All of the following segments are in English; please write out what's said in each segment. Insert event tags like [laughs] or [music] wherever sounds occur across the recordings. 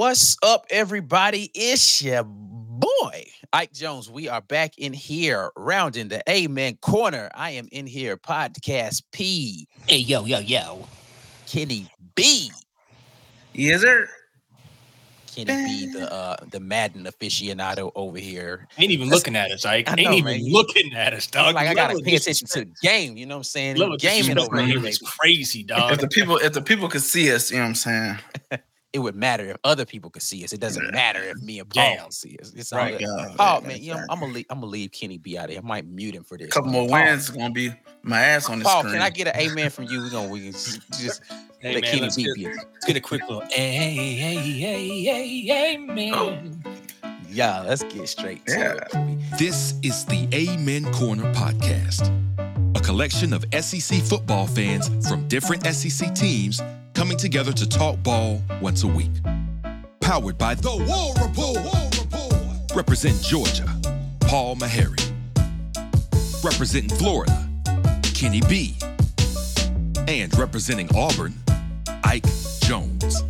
What's up, everybody? It's your boy, Ike Jones. We are back in here, rounding the Amen corner. I am in here, podcast P. Hey, yo, yo, yo. Kenny B. Yes, sir. Kenny B, the uh the Madden aficionado over here. Ain't even That's- looking at us, Ike. I Ain't know, even man. looking at us, dog. like I gotta Level of pay attention to the game, you know what I'm saying? level of Gaming disrespect over here. is baby. crazy, If the people if the people could see us, you know what I'm saying? [laughs] It would matter if other people could see us. It doesn't matter if me and oh, Paul Damn. can see us. It's all Right. good. God, Oh man, you know, I'm gonna leave, I'm gonna leave Kenny B out of here. I might mute him for this. a couple man. more Paul, wins gonna be my ass on the Paul, screen. can I get an [laughs] amen from you? We're gonna we can just, just Hey, let man, Kenny let's B get, be. a- let's get a quick little hey, hey, hey, hey, hey, oh. man. Yeah, let's get straight to Yeah. it. This is the Amen Corner Podcast, a collection of SEC football fans from different SEC teams coming together to talk ball once a week. Powered by The War Report. Represent Georgia, Paul Mahary. Representing Florida, Kenny B. And representing Auburn, Ike Jones.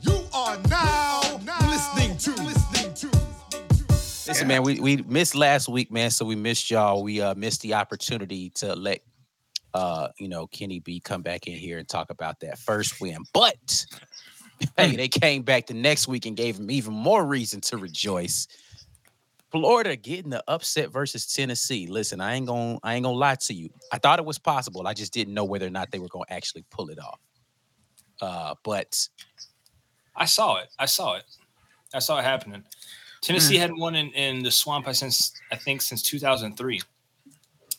You are now, listening to listening to. Listen, man, we, we missed last week, man, so we missed y'all. We uh missed the opportunity to let uh you know Kenny B come back in here and talk about that first win. But hey, they came back the next week and gave him even more reason to rejoice. Florida getting the upset versus Tennessee. Listen, I ain't gonna I ain't gonna lie to you. I thought it was possible. I just didn't know whether or not they were gonna actually pull it off. Uh, but I saw it. I saw it. I saw it happening. Tennessee hadn't won in, in the swamp I since I think since 2003.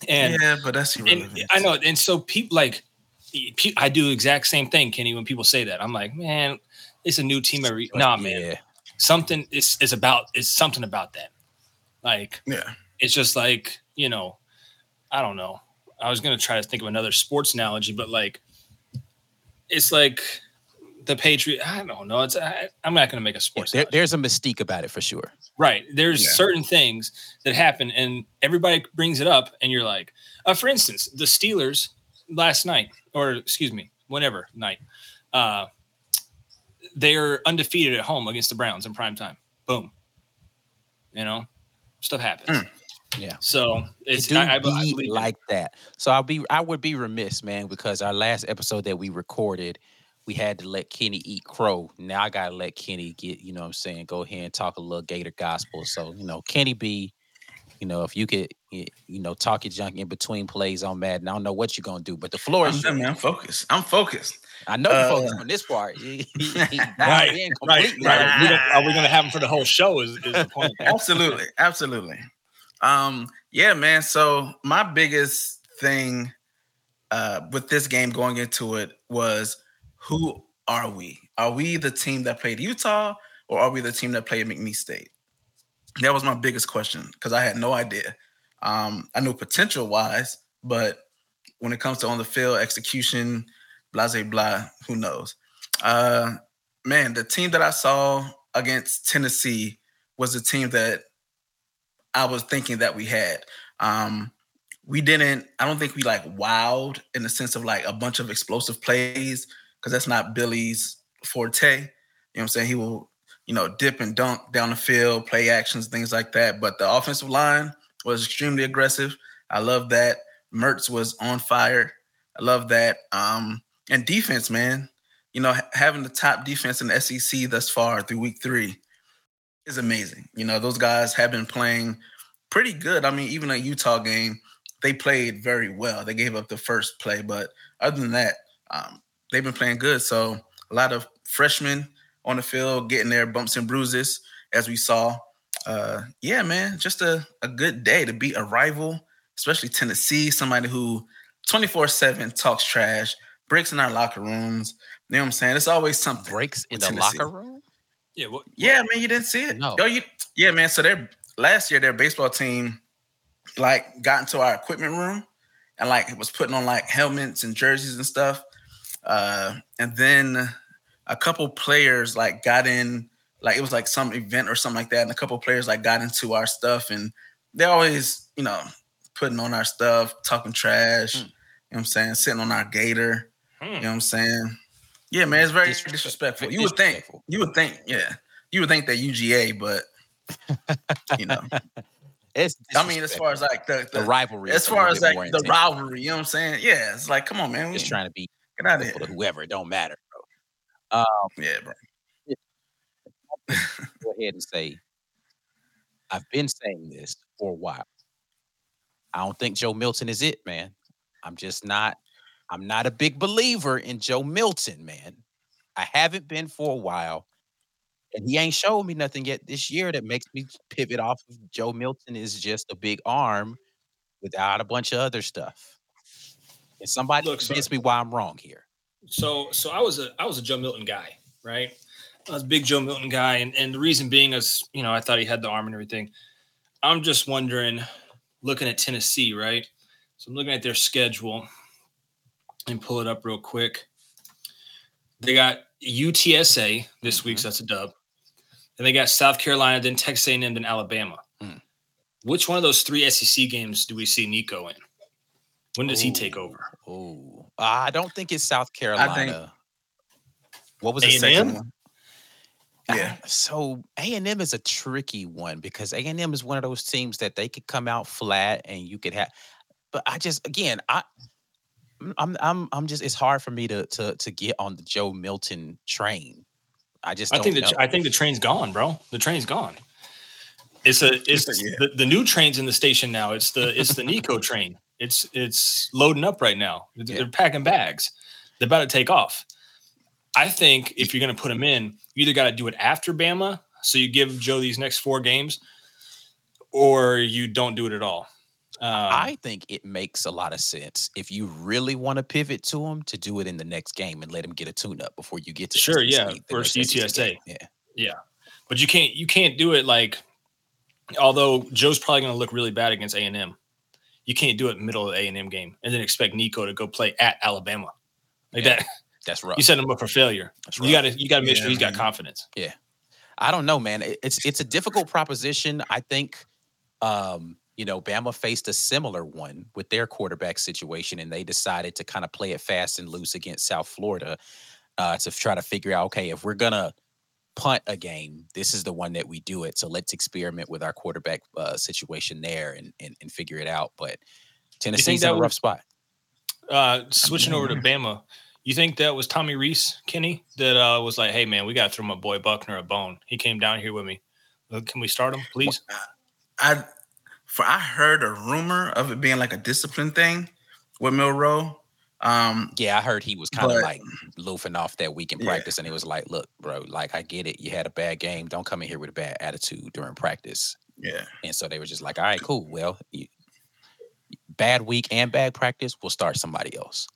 And yeah, but that's and irrelevant. I know, and so people like pe- I do the exact same thing, Kenny. When people say that, I'm like, man, it's a new team every. Nah, man, yeah. something is is about is something about that. Like Yeah. it's just like you know, I don't know. I was gonna try to think of another sports analogy, but like, it's like the Patriot. I don't know. It's I, I'm not gonna make a sports. There- there's a mystique about it for sure. Right. There's Yeah. certain things that happen, and everybody brings it up, and you're like, uh, for instance, the Steelers last night, or excuse me, whenever night, uh, they're undefeated at home against the Browns in prime time. Boom. You know, stuff happens. Mm. Yeah. So it's it I, I, I be believe like that. So I'll be I would be remiss, man, because our last episode that we recorded, we had to let Kenny eat crow. Now I gotta let Kenny get, you know what I'm saying, go ahead and talk a little Gator gospel. So, you know, Kenny B, you know, if you could you know, talk your junk in between plays on Madden. I don't know what you're gonna do, but the floor I'm, is done, man, I'm focused. I'm focused. I know you're focused Uh, on this part. [laughs] Right, right, completely. right. We don't- are we going to have them for the whole show? Is, is the point? [laughs] absolutely, absolutely. Um, yeah, man. So my biggest thing uh with this game going into it was who are we? Are we the team that played Utah or are we the team that played McNeese State? That was my biggest question because I had no idea. Um, I knew potential wise, but when it comes to on the field execution, blah blah blah, who knows? Uh, man, the team that I saw against Tennessee was a team that I was thinking that we had. Um, we didn't. I don't think we like wowed in the sense of like a bunch of explosive plays because that's not Billy's forte. You know what I'm saying? He will, you know, dip and dunk down the field, play actions, things like that. But the offensive line was extremely aggressive. I love that. Mertz was on fire. I love that. Um, and defense, man. You know, ha- having the top defense in the SEC thus far through week three is amazing. You know, those guys have been playing pretty good. I mean, even a Utah game, they played very well. They gave up the first play, but other than that, um, they've been playing good. So a lot of freshmen on the field getting their bumps and bruises, as we saw. Uh, yeah, man, just a, a good day to beat a rival, especially Tennessee, somebody who 24 7 talks trash, breaks in our locker rooms. You know what I'm saying? It's always something. Breaks in the Tennessee. locker room. Yeah. What, Yeah, man, you didn't see it. No. Oh, you yeah, man. So their last year, their baseball team like got into our equipment room and like was putting on like helmets and jerseys and stuff. Uh, and then a couple players like got in, like it was like some event or something like that, and a couple players like got into our stuff, and they always, you know, putting on our stuff, talking trash. Hmm. You know what I'm saying? Sitting on our gator. Hmm. You know what I'm saying? Yeah, man, it's very Disrespect- disrespectful. You would think, you would think, yeah, you would think that UGA, but [laughs] you know, It's I mean, as far as like the, the the, rivalry, as far as like the rivalry, you know what I'm saying? Yeah, it's like, come on, man, we, just trying to be get out of here. whoever. It don't matter, bro. Um, yeah, bro. Go ahead and say, I've been saying this for a while. I don't think Joe Milton is it, man. I'm just not. I'm not a big believer in Joe Milton, man. I haven't been for a while. And he ain't showed me nothing yet this year that makes me pivot off of Joe Milton is just a big arm without a bunch of other stuff. And somebody Look, so- convince me why I'm wrong here. So so I was a I was a Joe Milton guy, right? I was a big Joe Milton guy, and, and the reason being is you know I thought he had the arm and everything. I'm just wondering, looking at Tennessee, right? So I'm looking at their schedule and pull it up real quick. They got UTSA this week, so that's a dub. Then they got South Carolina, then Texas A&M, then Alabama. Mm. Which one of those three SEC games do we see Nico in? When does he take over? Oh, I don't think it's South Carolina. what was the A&M? second one? Yeah. Ah, So A and M is a tricky one because A and M is one of those teams that they could come out flat and you could have. But I just again I. I'm I'm I'm just it's hard for me to to to get on the Joe Milton train. I just I don't think the know. I think the train's gone, bro. The train's gone. It's a it's Yeah. the, the new train's in the station now. It's the it's the Nico train. It's it's loading up right now. They're, Yeah. packing bags. They're about to take off. I think if you're going to put them in, you either got to do it after Bama, so you give Joe these next four games, or you don't do it at all. Um, I think it makes a lot of sense if you really want to pivot to him to do it in the next game and let him get a tune up before you get to Sure, SEC, yeah, versus UTSA. yeah, Yeah, but you can't you can't do it like. Although Joe's probably going to look really bad against A and M, you can't do it in the middle of the A and M game and then expect Nico to go play at Alabama like Yeah. that. [laughs] that's rough. You set him up for failure. That's You got to you got to make Yeah, sure he's got confidence. Yeah. I don't know, man. It's it's a difficult proposition. I think um, you know, Bama faced a similar one with their quarterback situation, and they decided to kind of play it fast and loose against South Florida uh, to try to figure out, okay, if we're gonna punt a game, this is the one that we do it. So let's experiment with our quarterback uh, situation there and, and and figure it out. But Tennessee's in a would- rough spot. Uh, switching over to Bama, you think that was Tommy Rees, Kenny, that uh, was like, "Hey man, we got to throw my boy Buchner a bone. He came down here with me. Uh, Can we start him, please?" I for I heard a rumor of it being like a discipline thing with Milroe. Um, Yeah, I heard he was kind of like loafing off that week in Yeah. practice, and he was like, "Look, bro, like I get it. You had a bad game. Don't come in here with a bad attitude during practice." yeah, And so they were just like, "All right, cool. Well, you, bad week and bad practice. We'll start somebody else."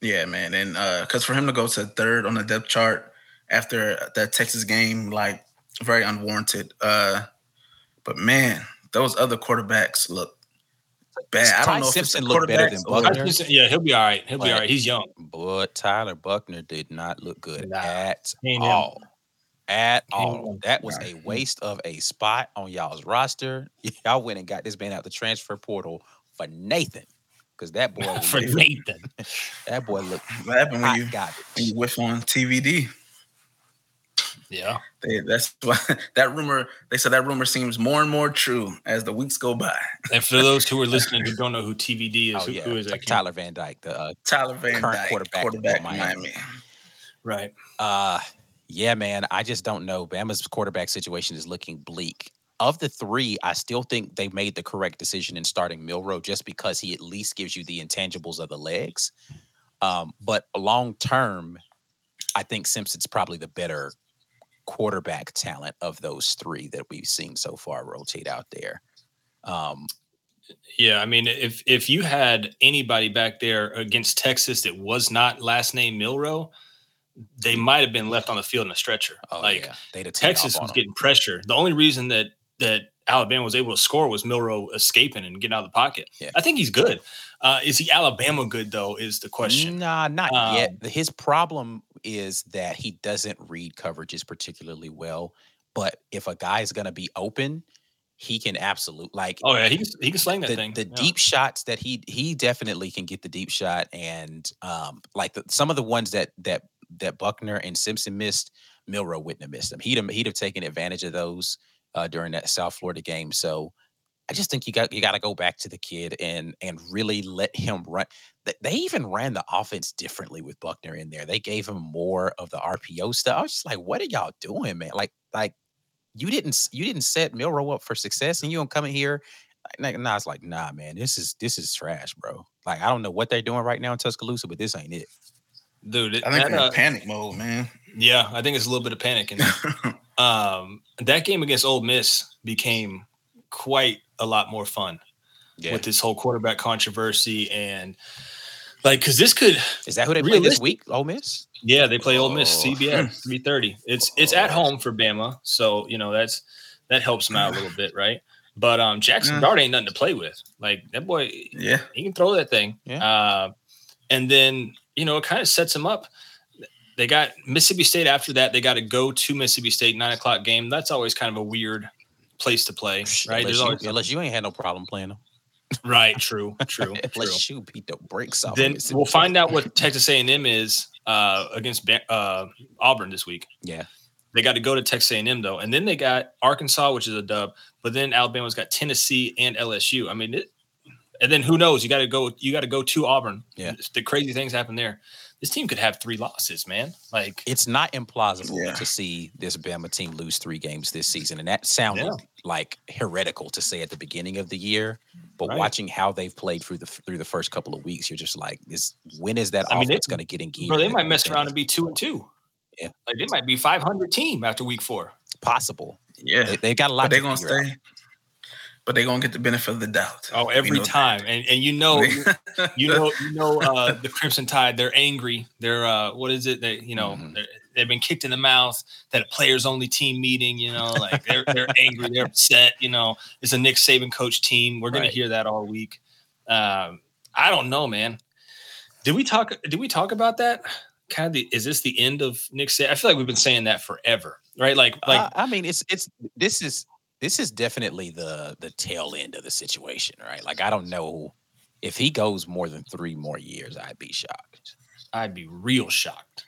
yeah, man, and because for him to go to third on the depth chart after that Texas game, like very unwarranted. Uh, but man, those other quarterbacks look bad. I Ty don't know if Simpson looked better than Buchner. Yeah, he'll be all right. He'll be all right. He's young. But Tyler Buchner did not look good Nah, at ain't him. all. At all. That was a waste of a spot on y'all's roster. [laughs] Y'all went and got this man out the transfer portal for Nathan. Because that boy [laughs] For Nathan. [laughs] that boy looked What happened when you you whiff on TVD? Yeah. They, that's [laughs] why that rumor. They said that rumor seems more and more true as the weeks go by. And for those who are [laughs] listening who don't know who TVD is, Oh who, yeah, who is that? Kenny? Tyler Van Dyke. The uh, Tyler Van Current Dyke, quarterback quarterback, of Miami. Miami. Right. uh yeah, man. I just don't know. Bama's quarterback situation is looking bleak. Of the three, I still think they made the correct decision in starting Milroe just because he at least gives you the intangibles of the legs. Um, but long term, I think Simpson's probably the better quarterback talent of those three that we've seen so far rotate out there. Um, Yeah, I mean, if if you had anybody back there against Texas that was not last name Milroe, they might have been left on the field in a stretcher. oh like yeah, they'd have Texas was getting pressure. The only reason that that Alabama was able to score was Milroe escaping and getting out of the pocket. Yeah. I think he's good. Uh, is he Alabama good though? Is the question. Nah, not Um, yet. His problem is that he doesn't read coverages particularly well. But if a guy's gonna be open, he can absolute like Oh yeah, he can, he can slang that the, thing. the Yeah. deep shots that he he definitely can get the deep shot and um like the, some of the ones that that that Buchner and Simpson missed, Milroe wouldn't have missed them. He'd have, he'd have taken advantage of those uh, during that South Florida game. So I just think you got you got to go back to the kid and and really let him run. They even ran the offense differently with Buchner in there. They gave him more of the RPO stuff. I was just like, what are y'all doing, man? Like like you didn't you didn't set Milroe up for success, and you don't come in here. Like, nah, it's like, nah, man, this is this is trash, bro. Like, I don't know what they're doing right now in Tuscaloosa, but this ain't it. Dude, I think that, they're uh, in panic mode, man. yeah, I think it's a little bit of panic. And [laughs] um, that game against Ole Miss became quite a lot more fun Yeah. with this whole quarterback controversy and like because this could Is that who they play this week? Ole Miss. yeah they play Ole Miss Oh. CBS [laughs] three thirty it's it's at Oh. home for Bama so you know that's that helps them out a little bit [sighs] right but um Jackson Yeah. Dart ain't nothing to play with like that boy Yeah. he can throw that thing. Yeah. Uh, and then, you know, it kind of sets them up. They got Mississippi State after that. They got to go to Mississippi State, nine o'clock game. That's always kind of a weird place to play, right? Unless There's you, unless you ain't had no problem playing them. right, true, true, [laughs] true. Unless you beat the brakes off. Then we'll find out what Texas A&M is uh, against uh, Auburn this week. Yeah. They got to go to Texas A&M though, and then they got Arkansas, which is a dub. But then Alabama's got Tennessee and LSU. I mean, it, and then who knows? You got to go. You got to go to Auburn. Yeah. the crazy things happen there. This team could have three losses, man. Like, It's not implausible Yeah. to see this Bama team lose three games this season. And that sounded Yeah. like heretical to say at the beginning of the year. But Right. watching how they've played through the through the first couple of weeks, you're just like, this when is that I mean, they- offense going to get in gear? bro, they might mess everything? around and be two and two. Yeah. like they might be 500 team after week four. possible. Yeah. They, they got a lot they're to gonna figure out. Stay. But they're gonna get the benefit of the doubt. Oh, every know that. time, and and you know, [laughs] you know, you know, uh, the Crimson Tide. They're angry. They're uh, what is it? They, you know, Mhm. they're, they've been kicked in the mouth. That a players only team meeting. You know, like they're they're angry. They're upset. You know, it's a Nick Saban coach team. We're gonna Right. hear that all week. Um, I don't know, man. Did we talk? Did we talk about that? Kind of the is this the end of Nick Saban? I feel like we've been saying that forever, right? Like like Uh, I mean, it's it's this is this is definitely the the tail end of the situation, right? Like I don't know if he goes more than three more years, I'd be shocked. I'd be real shocked.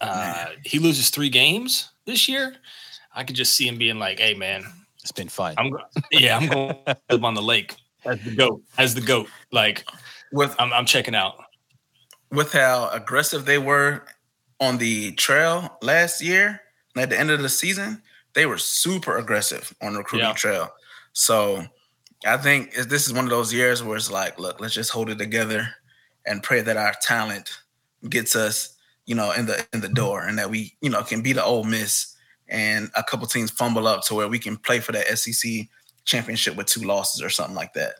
Uh, he loses three games this year. I could just see him being like, "Hey, man, It's been fun. I'm go- [laughs] yeah, I'm going [laughs] to live on the lake as the goat, as the goat. Like, with I'm, I'm checking out. with how aggressive they were on the trail last year and at the end of the season, they were super aggressive on the recruiting Yeah. trail. So I think this is one of those years where it's like, look, let's just hold it together and pray that our talent gets us, you know, in the in the door and that we, you know, can beat the Ole Miss and a couple teams fumble up to where we can play for that SEC championship with two losses or something like that.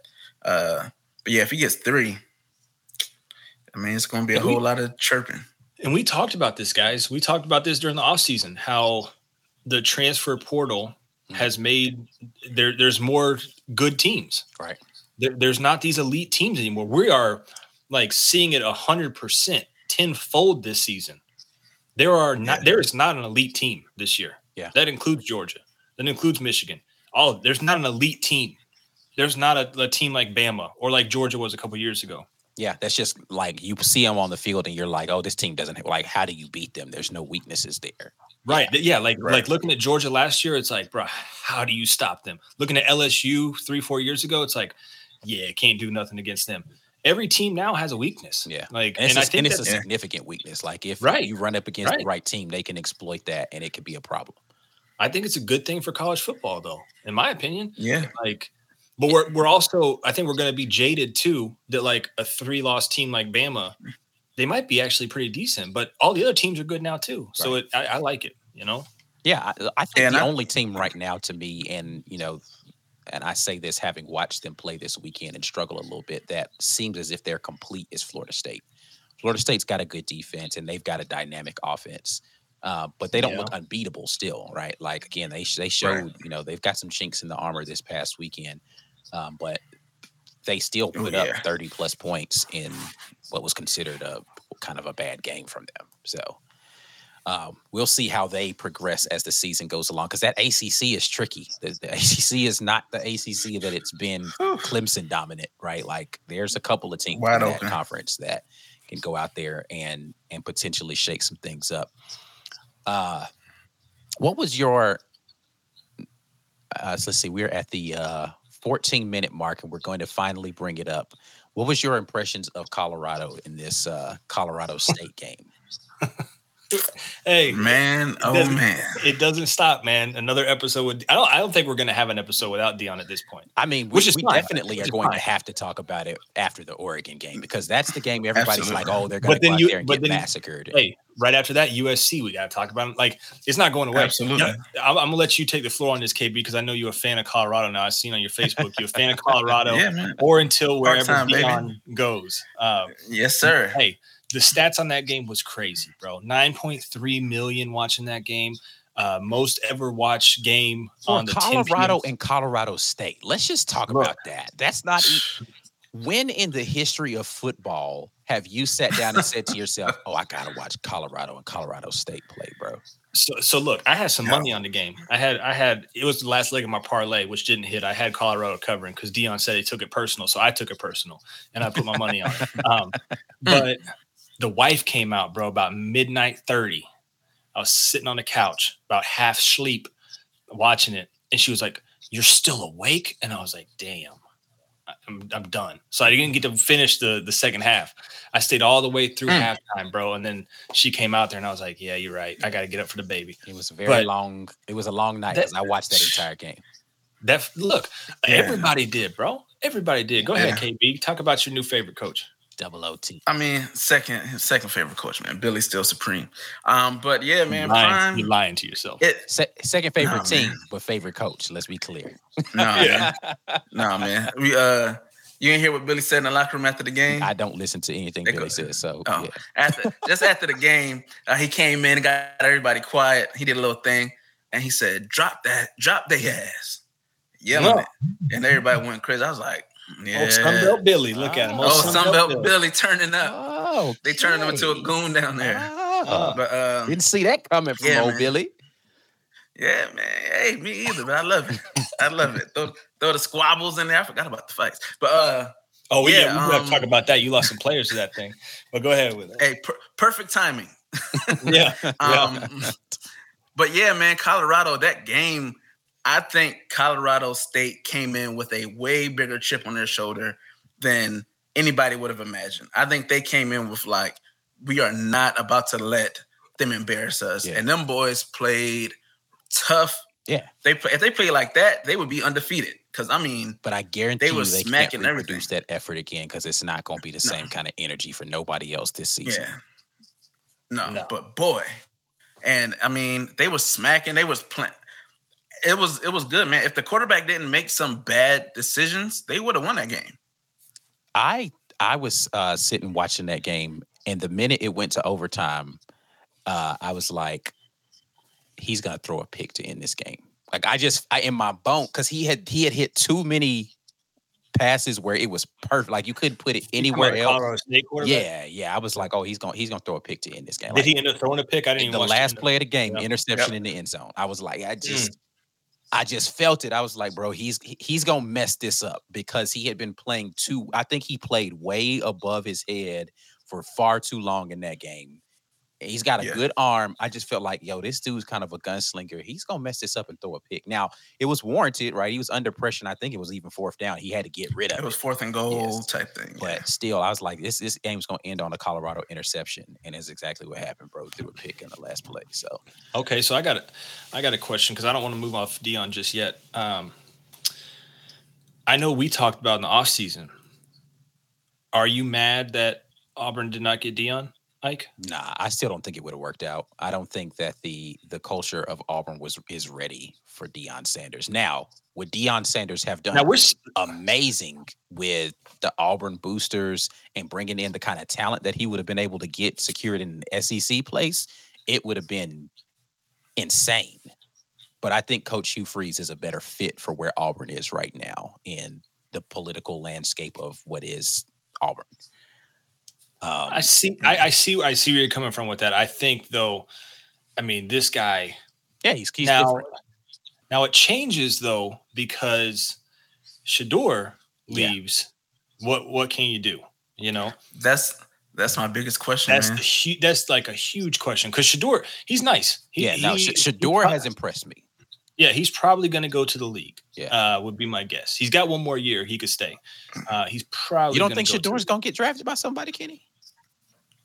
Uh, but yeah, if he gets three, I mean, it's going to be a And we- whole lot of chirping. And we talked about this, guys. We talked about this during the offseason, how the transfer portal Mhm. has made there. There's more good teams. Right. There, there's not these elite teams anymore. We are like seeing it a hundred percent, tenfold this season. There are not. There is not an elite team this year. Yeah. that includes Georgia. That includes Michigan. All there's not an elite team. There's not a, a team like Bama or like Georgia was a couple years ago. Yeah, that's just like you see them on the field and you're like, oh, this team doesn't like. How do you beat them? There's no weaknesses there. Right. Yeah. like Right. like looking at Georgia last year, it's like, bro, how do you stop them? Looking at LSU three, four years ago, it's like, yeah, can't do nothing against them. Every team now has a weakness. Yeah. Like, And and, it's, I a, think and it's a significant weakness. Like if Right. you run up against the Right. right team, they can exploit that, and it could be a problem. I think it's a good thing for college football, though, in my opinion. Yeah. Like, but we're we're also, I think we're going to be jaded too that like a three loss team like Bama, they might be actually pretty decent, but all the other teams are good now too. So Right. it, I, I like it. You know. Yeah, I, I think And the I- only team right now to me, and you know, and I say this having watched them play this weekend and struggle a little bit, that seems as if they're complete is Florida State. Florida State's got a good defense and they've got a dynamic offense, uh, but they don't Yeah. look unbeatable still, right? Like again, they sh- they showed you know they've got some chinks in the armor this past weekend, um, but they still Oh, put yeah. up thirty plus points in what was considered a kind of a bad game from them. So um, we'll see how they progress as the season goes along because that ACC is tricky. The, the [laughs] ACC is not the ACC that it's been Clemson dominant, right? Like there's a couple of teams Wide in that open. conference that can go out there and and potentially shake some things up. Uh, what was your? Uh, so let's see. We're at the uh, 14 minute mark, and we're going to finally bring it up. What was your impressions of Colorado in this uh, Colorado State game? [laughs] Hey, Man, oh doesn't- man. it doesn't stop, man. Another episode with I don't I don't think we're gonna have an episode without Deion at this point. I mean, we, Which is we fine. definitely Which are is going to have to talk about it after the Oregon game because that's the game everybody's like, oh, they're going to But then go out you- there and but get then- massacred. Hey, right after that, USC, we gotta talk about it. Like it's not going away. Absolutely. Yeah, I'm, I'm gonna let you take the floor on this, KB, because I know you're a fan of Colorado now. I've seen on your Facebook you're a fan of [laughs] Colorado, Yeah, man. or until wherever Part-time, baby. Deion goes. Um, Yes, sir. hey, the stats on that game was crazy, bro. 9.3 million watching that game. Uh, most ever watched game For on the 10 Colorado p.m. and Colorado State, let's just talk Look. about that. That's not. when in the history of football have you sat down and said to yourself, "Oh, I gotta watch Colorado and Colorado State play, bro"? So, so look, I had some money on the game. I had, I had, it was the last leg of my parlay, which didn't hit. I had Colorado covering because Deion said he took it personal, so I took it personal and I put my money on it. Um, [laughs] but the wife came out, bro, about midnight thirty. I was sitting on the couch, about half sleep, watching it, and she was like, "You're still awake?" And I was like, "Damn." I'm, I'm done. So I didn't get to finish the the second half. I stayed all the way through Mm. halftime, bro. And then she came out there, and I was like, "Yeah, you're right. I got to get up for the baby." It was very But- long. It was a long night because I watched that entire game. That look, Yeah. everybody did, bro. Everybody did. Go ahead, KB. Talk about your new favorite coach. Double OT. I mean, second second favorite coach, man. Billy's still supreme. Um, but yeah, man, you're, lying, prime. you're lying to yourself. It Se- second favorite Nah, team, man. but favorite coach. Let's be clear. no, Yeah. [laughs] man. no, man. We uh, you didn't hear what Billy said in the locker room after the game. I don't listen to anything They Billy says. So Oh. yeah. after just after the game, uh, he came in and got everybody quiet. He did a little thing, and he said, "Drop that, drop their ass," yelling No. it, and everybody went crazy. I was like, "Yeah." Oh, Sunbelt Billy. Look at him. Oh, Sunbelt Sunbelt Billy. Billy turning up. Oh, They turned him into a goon down there. Oh, But um, didn't see that coming from Yeah, old man. Billy. yeah, man. Hey, me either, but I love it. I love it. Throw, throw the squabbles in there. I forgot about the fights, but uh, Oh, yeah. Yeah, we have to talk um, about that. You lost some players to that thing. But go ahead with it. hey, per- perfect timing. [laughs] Yeah. [laughs] Um, but yeah, man, Colorado, that game, I think Colorado State came in with a way bigger chip on their shoulder than anybody would have imagined. I think they came in with like, we are not about to let them embarrass us. Yeah. And them boys played tough. Yeah. They play, if they play like that, they would be undefeated. Because I mean, But I guarantee were you they can't smacking reproduce everything. that effort again because it's not going to be the No. same kind of energy for nobody else this season. Yeah. No, No. but boy, and I mean, they were smacking. They was playing. It was it was good, man. If the quarterback didn't make some bad decisions, they would have won that game. I I was uh, sitting watching that game, and the minute it went to overtime, uh, I was like, he's gonna throw a pick to end this game. Like I just I in my bone because he had he had hit too many passes where it was perfect. Like you couldn't put it anywhere else. Colorado State quarterback? Yeah, yeah. I was like, oh, he's gonna he's gonna throw a pick to end this game. Did Like, he end up throwing a pick? I didn't even know. the watch last play of the game, Yep. interception Yep. in the end zone. I was like, I Mm. I just felt it. I was like, bro, he's he's gonna mess this up because he had been playing too. I think he played way above his head for far too long in that game. He's got a Yeah. good arm. I just felt like, yo, this dude's kind of a gunslinger. He's gonna mess this up and throw a pick. Now it was warranted, right? He was under pressure. And I think it was even fourth down. He had to get rid of It it. was fourth and goal Yes. type thing. But yeah. still, I was like, this this game's gonna end on a Colorado interception, and it's exactly what happened, bro. Threw a pick in the last play. So Okay, so I got a, I got a question because I don't want to move off Deion just yet. Um, I know we talked about in the off season. Are you mad that Auburn did not get Deion, Ike? Nah, I still don't think it would have worked out. I don't think that the the culture of Auburn was is ready for Deion Sanders. Now, would Deion Sanders have done Now we're amazing with the Auburn boosters and bringing in the kind of talent that he would have been able to get secured in an SEC place? It would have been insane. But I think Coach Hugh Freeze is a better fit for where Auburn is right now in the political landscape of what is Auburn. Um, I see. I, I see. I see where you're coming from with that. I think though. I mean, this guy yeah, he's, he's now. different. Now it changes though because Shedeur Yeah. leaves. What what can you do? You know. that's That's my biggest question, That's man. the hu- that's like a huge question because Shedeur, he's nice. He, yeah, Now he- Sh- he Shedeur has impressed me. Yeah, he's probably going to go to the league. Yeah. uh, would be my guess. He's got one more year. He could stay. Uh, he's probably. You don't think go to Shedeur's the- gonna get drafted by somebody, Kenny?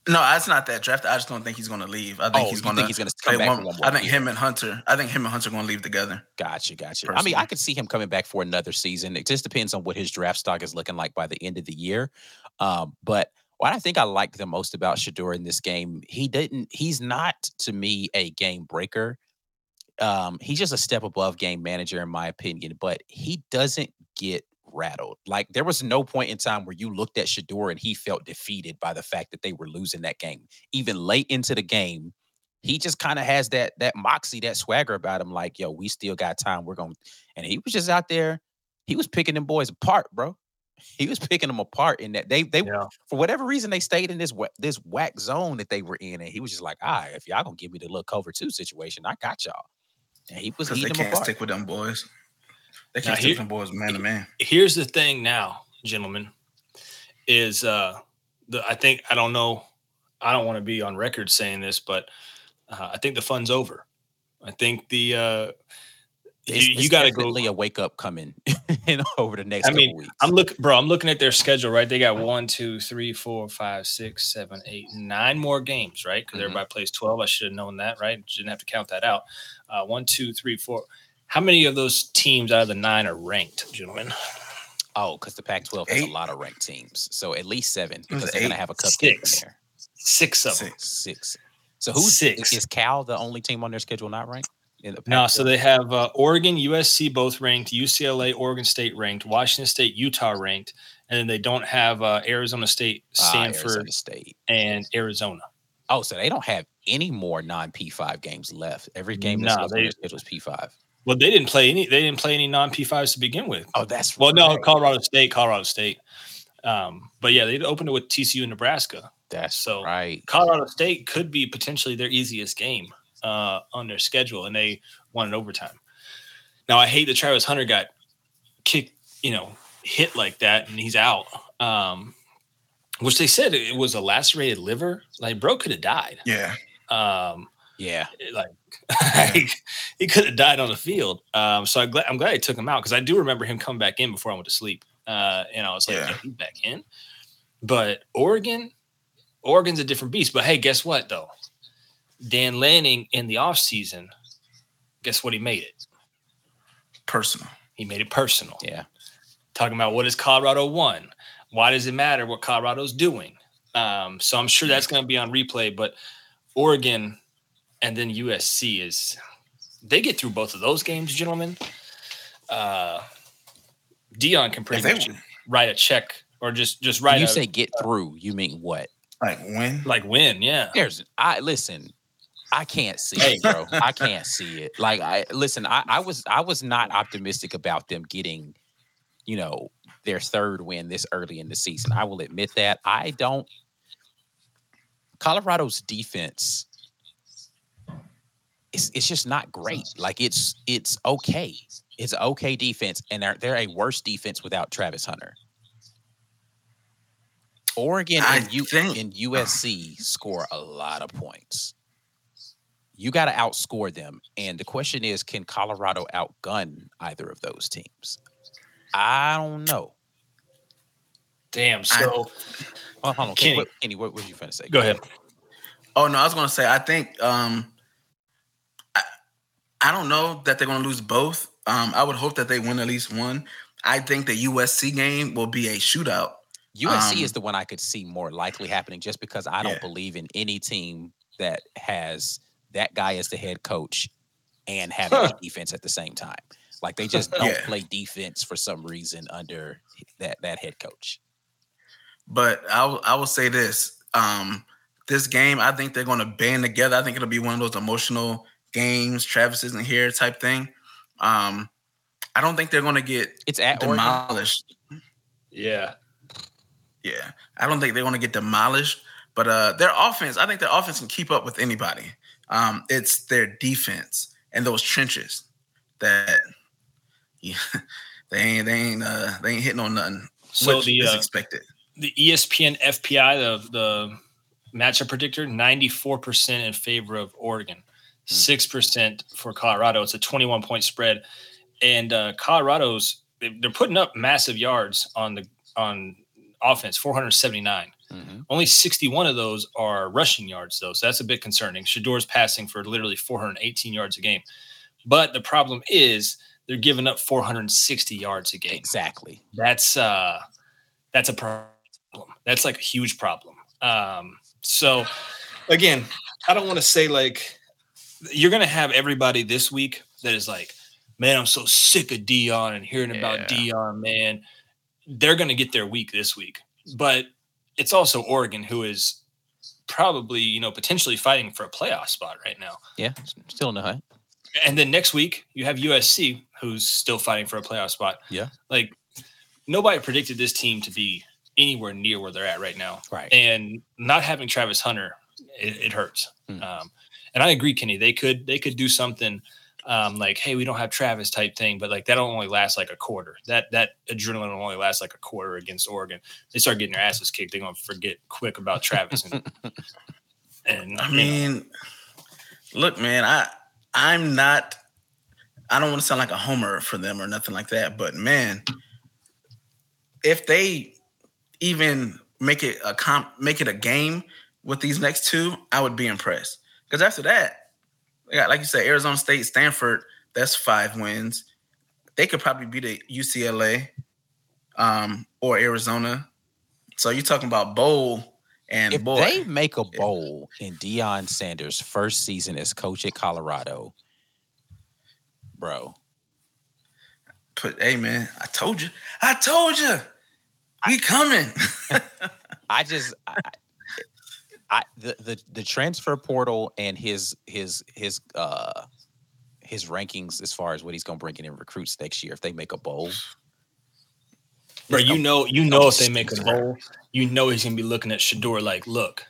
No, that's not that draft. I just don't think he's going to leave. I think Oh, he's going to he's gonna come back one. for one more I think year. him and Hunter. I think him and Hunter are going to leave together. Gotcha, gotcha. I mean, I could see him coming back for another season. It just depends on what his draft stock is looking like by the end of the year. Um, but what I think I liked the most about Shedeur in this game, he didn't. He's not to me a game breaker. Um, he's just a step above game manager, in my opinion. But he doesn't get rattled. Like there was no point in time where you looked at Shedeur and he felt defeated by the fact that they were losing that game. Even late into the game, he just kind of has that that moxie, that swagger about him. Like, yo, we still got time. We're going. And he was just out there. He was picking them boys apart, bro. [laughs] He was picking them apart in that they they Yeah. for whatever reason they stayed in this this whack zone that they were in, and he was just like, "Ah, if y'all gonna give me the little cover two situation, I got y'all." And he was Because they can't apart. stick with them boys. They Now, can't stick here- boys man to man. Here's the thing, now, gentlemen, is uh, the I think I don't know. I don't want to be on record saying this, but uh, I think the fun's over. I think the uh, It's, you, you got to go. definitely a wake up coming [laughs] in over the next I couple mean, weeks. I'm look, bro. I'm looking at their schedule, right? They got one, two, three, four, five, six, seven, eight, nine more games, right? Because Mhm. everybody plays twelve. I should have known that, right? Didn't have to count that out. Uh, one, two, three, four. How many of those teams out of the nine are ranked, gentlemen? oh, because the Pac-12 has a lot of ranked teams, so at least seven because they're gonna have a cupcake in six. there. Six of them. Six. Six. So who's Six. is Cal the only team on their schedule not ranked? In the No, so they have uh, Oregon, USC both ranked, UCLA, Oregon State ranked, Washington State, Utah ranked, and then they don't have uh, Arizona State, Ah, Stanford, Arizona State. and Arizona. Oh, so they don't have any more non P5 games left. Every game that's No, left on their schedule is P5. Well, they didn't play any. They didn't play any non P fives to begin with. Oh, that's Well, no. Colorado State, Colorado State. Um, but yeah, they opened it with TCU and Nebraska. That's so- right. Colorado State could be potentially their easiest game uh, on their schedule, and they won in overtime. Now, I hate that Travis Hunter got kicked, you know, hit like that, and he's out. Um, which they said it was a lacerated liver. Like, bro could have died. Yeah. Um, Yeah. like [laughs] he could have died on the field. Um, so I'm glad I'm glad they took him out because I do remember him coming back in before I went to sleep. Uh, and I was like, Yeah. yeah, he's back in. But Oregon, Oregon's a different beast. But hey, guess what though? Dan Lanning in the offseason, guess what he made it? Personal. He made it personal. Yeah. Talking about what is Colorado won? Why does it matter what Colorado's doing? Um, so I'm sure that's going to be on replay. But Oregon and then USC is they get through both of those games, gentlemen. Uh, Deion can pretty If they much write a check or just just write. When write you a, say get through, you mean what? like win. like win. Yeah, There's I listen. I can't see Hey. it, bro. I can't see it. Like I listen, I, I was I was not optimistic about them getting, you know, their third win this early in the season. I will admit that. I don't Colorado's defense it's it's just not great. Like it's it's okay. It's okay defense, and they're they're a worse defense without Travis Hunter. Oregon I and U think- and USC score a lot of points. You got to outscore them, and the question is, can Colorado outgun either of those teams? I don't know. damn. So Oh, hold on, Kenny. Kenny. What, Kenny, what was you finna say? go ahead. Oh no, I was gonna say I think um I, I don't know that they're gonna lose both. Um I would hope that they win at least one. I think the USC game will be a shootout. USC Um, is the one I could see more likely happening, just because I don't Yeah. believe in any team that has that guy as the head coach and [laughs] having a defense at the same time. Like they just don't Yeah. play defense for some reason under that that head coach. But I will I will say this. Um this game, I think they're gonna band together. I think it'll be one of those emotional games, Travis isn't here type thing. Um I don't think they're gonna get It's at Oregon. demolished. Yeah, Yeah, I don't think they're going to get demolished. But uh, their offense, I think their offense can keep up with anybody. Um, it's their defense and those trenches that yeah, [laughs] they ain't they ain't uh, they ain't hitting on nothing. So which the is uh, expected. the ESPN FPI, the the matchup predictor, 94% in favor of Oregon, 6% for Colorado. It's a 21 point spread. And uh, Colorado's they- they're putting up massive yards on the on offense, 479. Mhm. Only 61 of those are rushing yards, though. So that's a bit concerning. Shedeur's passing for literally 418 yards a game. But the problem is they're giving up 460 yards a game. Exactly. That's uh that's a problem. That's like a huge problem. Um, so again, I don't want to say like you're gonna have everybody this week that is like, man, I'm so sick of Deion and hearing Yeah. about Deion, man. They're gonna get their week this week. But it's also Oregon who is probably, you know, potentially fighting for a playoff spot right now. Yeah. Still in the hunt. And then next week you have USC who's still fighting for a playoff spot. Yeah. Like nobody predicted this team to be anywhere near where they're at right now. Right. And not having Travis Hunter, it, it hurts. Hmm. Um, and I agree, Kenny. They could they could do something um, like, hey, we don't have Travis type thing, but like that'll only last like a quarter. That that adrenaline will only last like a quarter against Oregon. They start getting their asses kicked. They're gonna forget quick about Travis and [laughs] and I you know, mean, look, man, I I'm not. I don't want to sound like a homer for them or nothing like that, but man, if they even make it a comp, make it a game with these next two, I would be impressed. Because after that, they got like you said, Arizona State, Stanford. That's five wins. They could probably beat a UCLA um, or Arizona. So you're talking about bowl and If boy. they make a bowl in Deion Sanders' first season as coach at Colorado, bro, Put, hey man, I told you, I told you, we coming. [laughs] I just I, I the, the the transfer portal and his his his uh his rankings as far as what he's gonna bring in in recruits next year if they make a bowl. Bro, you know, you know, if they make a bowl, you know he's gonna be looking at Shedeur like, look,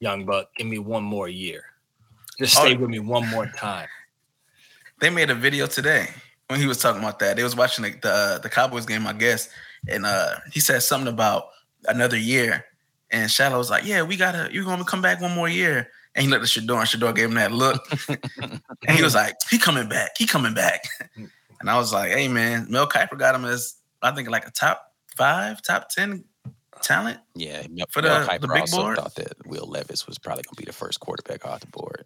young buck, give me one more year. Just stay Oh. with me one more time. they made a video today when he was talking about that. They was watching the the, the Cowboys game, I guess, and uh he said something about another year. And Shallow was like, "Yeah, we gotta, you're gonna come back one more year." And he looked at Shedeur, and Shedeur gave him that look, [laughs] and he was like, "He coming back, he coming back." [laughs] And I was like, "Hey man, Mel Kiper got him as I think like a top five, top ten talent." Yeah, Mel, For Mel the- Kiper the big also board? thought that Will Levis was probably gonna be the first quarterback off the board.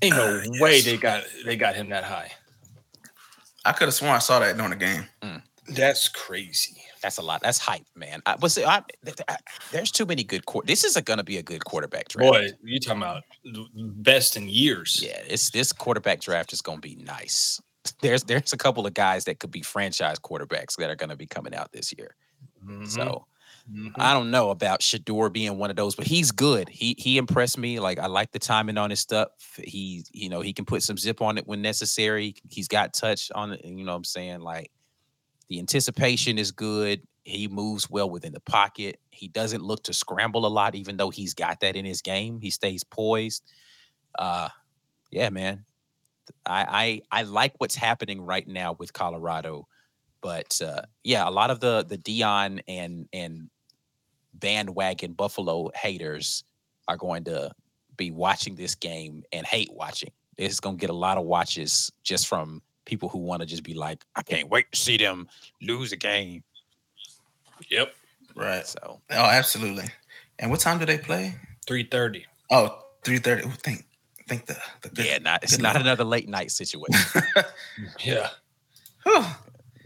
Ain't no Uh, way yes. they got they got him that high. I could have sworn I saw that during the game. That's crazy. That's a lot. That's hype, man. I, but see, I, I- there's too many good. Quar- this is going to be a good quarterback draft. Boy, you talking about best in years. Yeah, it's this quarterback draft is going to be nice. There's there's a couple of guys that could be franchise quarterbacks that are going to be coming out this year. Mhm, So mhm. I don't know about Shedeur being one of those, but he's good. He he impressed me. Like I like the timing on his stuff. He you know he can put some zip on it when necessary. He's got touch on it. You know what I'm saying? Like the anticipation is good. He moves well within the pocket. He doesn't look to scramble a lot, even though he's got that in his game. He stays poised. Uh, yeah, man. I I I like what's happening right now with Colorado, but uh, yeah, a lot of the the Deion and and bandwagon Buffalo haters are going to be watching this game and hate watching. It's going to get a lot of watches just from people who want to just be like, I can't wait to see them lose a game. Yep. Right. So Oh, absolutely. And what time do they play? 330. Oh, 3.30. Ooh, Think, think the, the good- yeah, not it's not luck. another late night situation. [laughs] Yeah. Whew.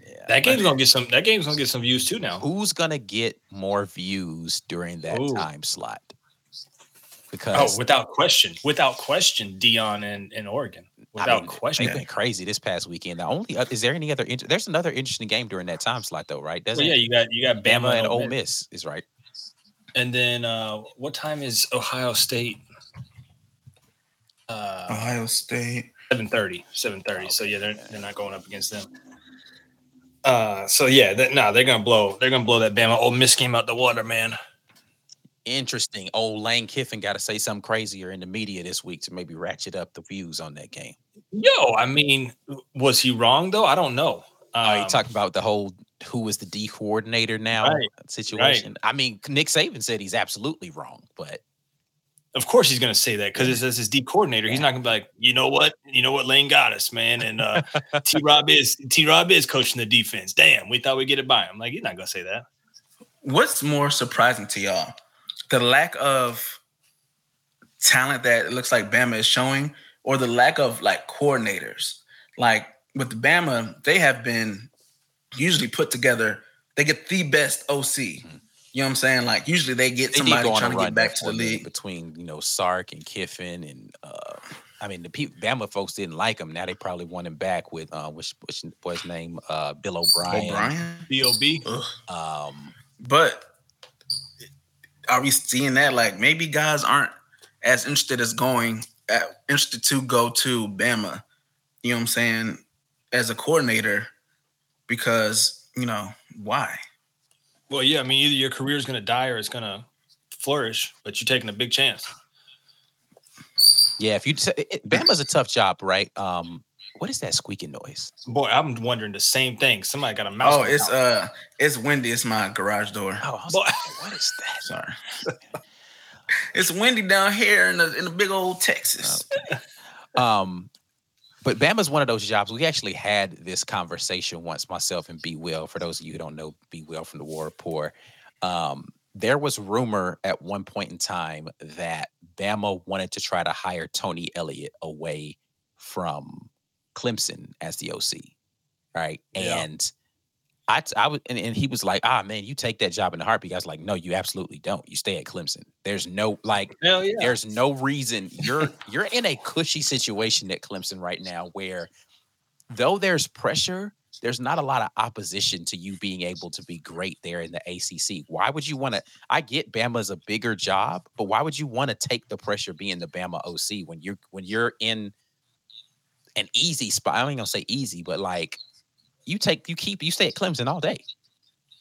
Yeah. That game's gonna get some that game's gonna get some views too now. Who's gonna get more views during that Ooh. time slot? Oh, because oh, without question. Without question, Deion and, and Oregon. Without I mean, question. They went crazy this past weekend. The only uh, is there any other? Inter- there's another interesting game during that time slot though, right? Doesn't Well, yeah, you got you got Bama and Ole Ole Miss is right. And then uh what time is Ohio State? Uh Ohio State. 7:30. 7:30. So yeah, they're they're not going up against them. Uh so yeah, that, no, they're gonna blow they're gonna blow that Bama Ole Miss game out the water, man. Interesting. Old Lane Kiffin got to say something crazier in the media this week to maybe ratchet up the views on that game. Yo, I mean, was he wrong though? I don't know. Oh, you Um, talking about the whole who is the D coordinator now Right, situation. I mean, Nick Saban said he's absolutely wrong, but Of course he's gonna say that because it's as his D coordinator. He's not gonna be like, you know what, you know what, Lane got us, man, and uh, T [laughs] Rob is T Rob is coaching the defense. Damn, we thought we'd get it by him. Like he's not gonna say that. What's more surprising to y'all? The lack of talent that it looks like Bama is showing, or the lack of like coordinators? Like with Bama, they have been usually put together. They get the best OC. You know what I'm saying? Like usually they get they somebody trying to get back to the league. between you know Sark and Kiffin and uh, I mean the people Bama folks didn't like him. Now they probably want him back with uh, which which was his name uh, Bill O'Brien. O'Brien. Bob. Ugh. Um, But are we seeing that? Like maybe guys aren't as interested as going uh, interested to go to Bama. You know what I'm saying? As a coordinator, because you know why? Well, yeah, I mean, either your career is gonna die or it's gonna flourish, but you're taking a big chance. yeah, if you t- it, Bama's a tough job, right? Um, what is that squeaking noise? Boy, I'm wondering the same thing. Somebody got a mouse. Oh, it's mouth. uh, it's windy. It's my garage door. Oh, I was Boy. like, what is that? [laughs] Sorry. [laughs] it's windy down here in the in the big old Texas. Um, but Bama's one of those jobs. We actually had this conversation once, myself and B Will. For those of you who don't know B Will from the War Report, um, there was rumor at one point in time that Bama wanted to try to hire Tony Elliott away from Clemson as the OC, right? Yeah. And I was, and, and he was like, "Ah, man, you take that job in the heartbeat." I was like, "No, you absolutely don't. You stay at Clemson. There's no like." Yeah. there's no reason you're [laughs] you're in a cushy situation at Clemson right now where though there's pressure, there's not a lot of opposition to you being able to be great there in the ACC. Why would you want to? I get Bama's a bigger job, but why would you want to take the pressure being the Bama OC when you're when you're in an easy spot? I ain't gonna say easy, but like you take you keep you stay at Clemson all day.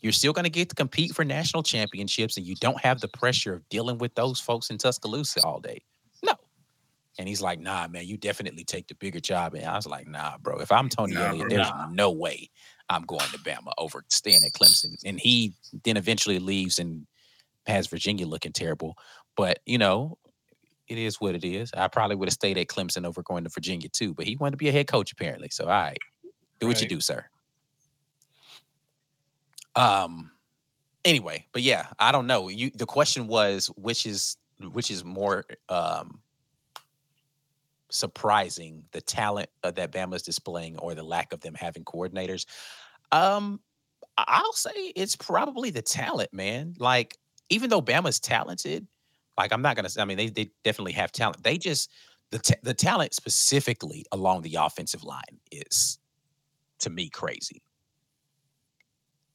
You're still going to get to compete for national championships, and you don't have the pressure of dealing with those folks in Tuscaloosa all day. No. And he's like, nah, man, you definitely take the bigger job. And I was like, nah, bro. If I'm Tony Nah, Elliott, there's no way I'm going to Bama over staying at Clemson. And he then eventually leaves and has Virginia looking terrible. But, you know, it is what it is. I probably would have stayed at Clemson over going to Virginia too. But he wanted to be a head coach, apparently. So, all right, do what you do, sir. Um, anyway, but yeah, I don't know. You the question was which is which is more um surprising, the talent uh, that Bama's displaying or the lack of them having coordinators. Um, I'll say it's probably the talent, man. Like even though Bama's talented, like I'm not gonna. say I mean, they they definitely have talent. They just the ta- the talent specifically along the offensive line is to me crazy.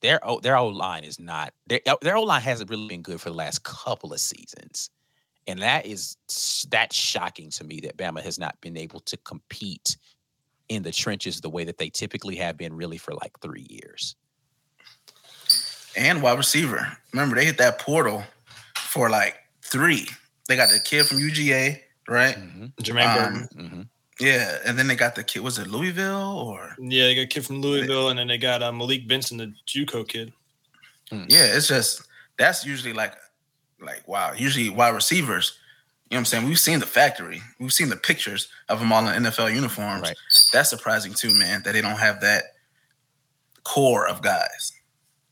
Their O their O line is not their uh, their O line hasn't really been good for the last couple of seasons, and that is that's shocking to me that Bama has not been able to compete in the trenches the way that they typically have been really for like three years. and wide receiver. Remember, they hit that portal for like three. They got the kid from UGA, right? Mm-hmm. Jermaine Burton. Um, Yeah, and then they got the kid. Was it Louisville or? Yeah, they got a kid from Louisville, and then they got uh, Malik Benson, the JUCO kid. Yeah, it's just that's usually like, like wow. Usually wide receivers. You know what I'm saying? We've seen the factory. We've seen the pictures of them all in NFL uniforms. Right. That's surprising too, man. That they don't have that core of guys.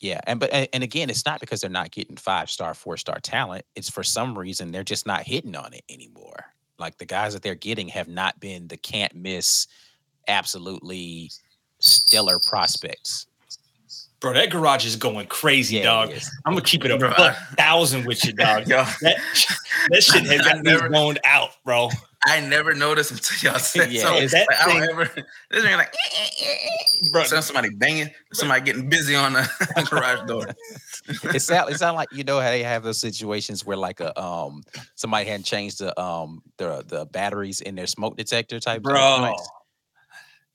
Yeah, and but and, and again, it's not because they're not getting five star, four star talent. It's for some reason they're just not hitting on it anymore. Like the guys that they're getting have not been the can't miss, absolutely stellar prospects. Bro, that garage is going crazy, Yeah, dog. I'm gonna keep it a Bro, buck I- thousand with you, dog. [laughs] Yo, That, that shit has I got me never- zoned out, bro. I never noticed until y'all [laughs] said Yeah, so. it's- that Like, I don't thing- ever. This man like. [laughs] Bro, [laughs] Sound somebody banging, somebody getting busy on the garage door. it sound it sound like you know how they have those situations where like a um somebody hadn't changed the um the the batteries in their smoke detector type bro. joints.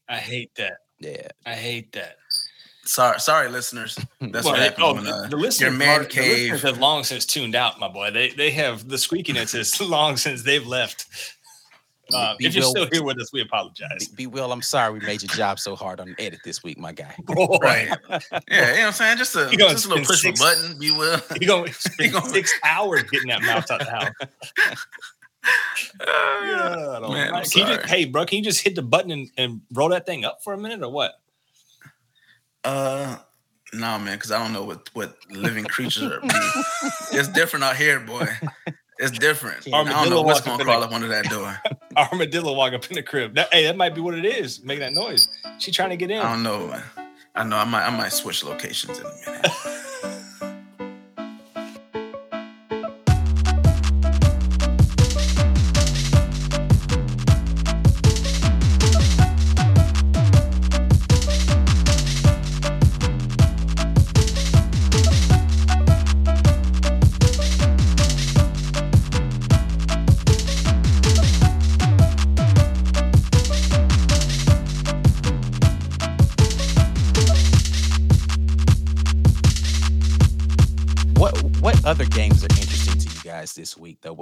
I hate that. Yeah. I hate that. Sorry, sorry, listeners. That's Well, what they- happens oh, when the, uh, the listeners, your man are- the listeners have long since tuned out, my boy. They they have the squeakiness is long since they've left. Uh, if you're Will- still here with us, we apologize. Be, be Will, I'm sorry we made your job so hard on edit this week, my guy. [laughs] Right. Yeah, you know what I'm saying? Just a just a little spend push of a six- button, be will. [laughs] You're going [laughs] to spend gonna- six hours getting that mouse out the house. Yeah, man, I'm Right, Can you just, hey, bro, can you just hit the button and, and roll that thing up for a minute or what? Uh, no, man, because I don't know what what living creatures are. It's different out here, boy. It's different. I don't know what's gonna crawl up under that door. [laughs] Armadillo walk up in the crib. That, hey, that might be what it is, making that noise. She trying to get in. I don't know. I know. I might. I might switch locations in a minute. [laughs]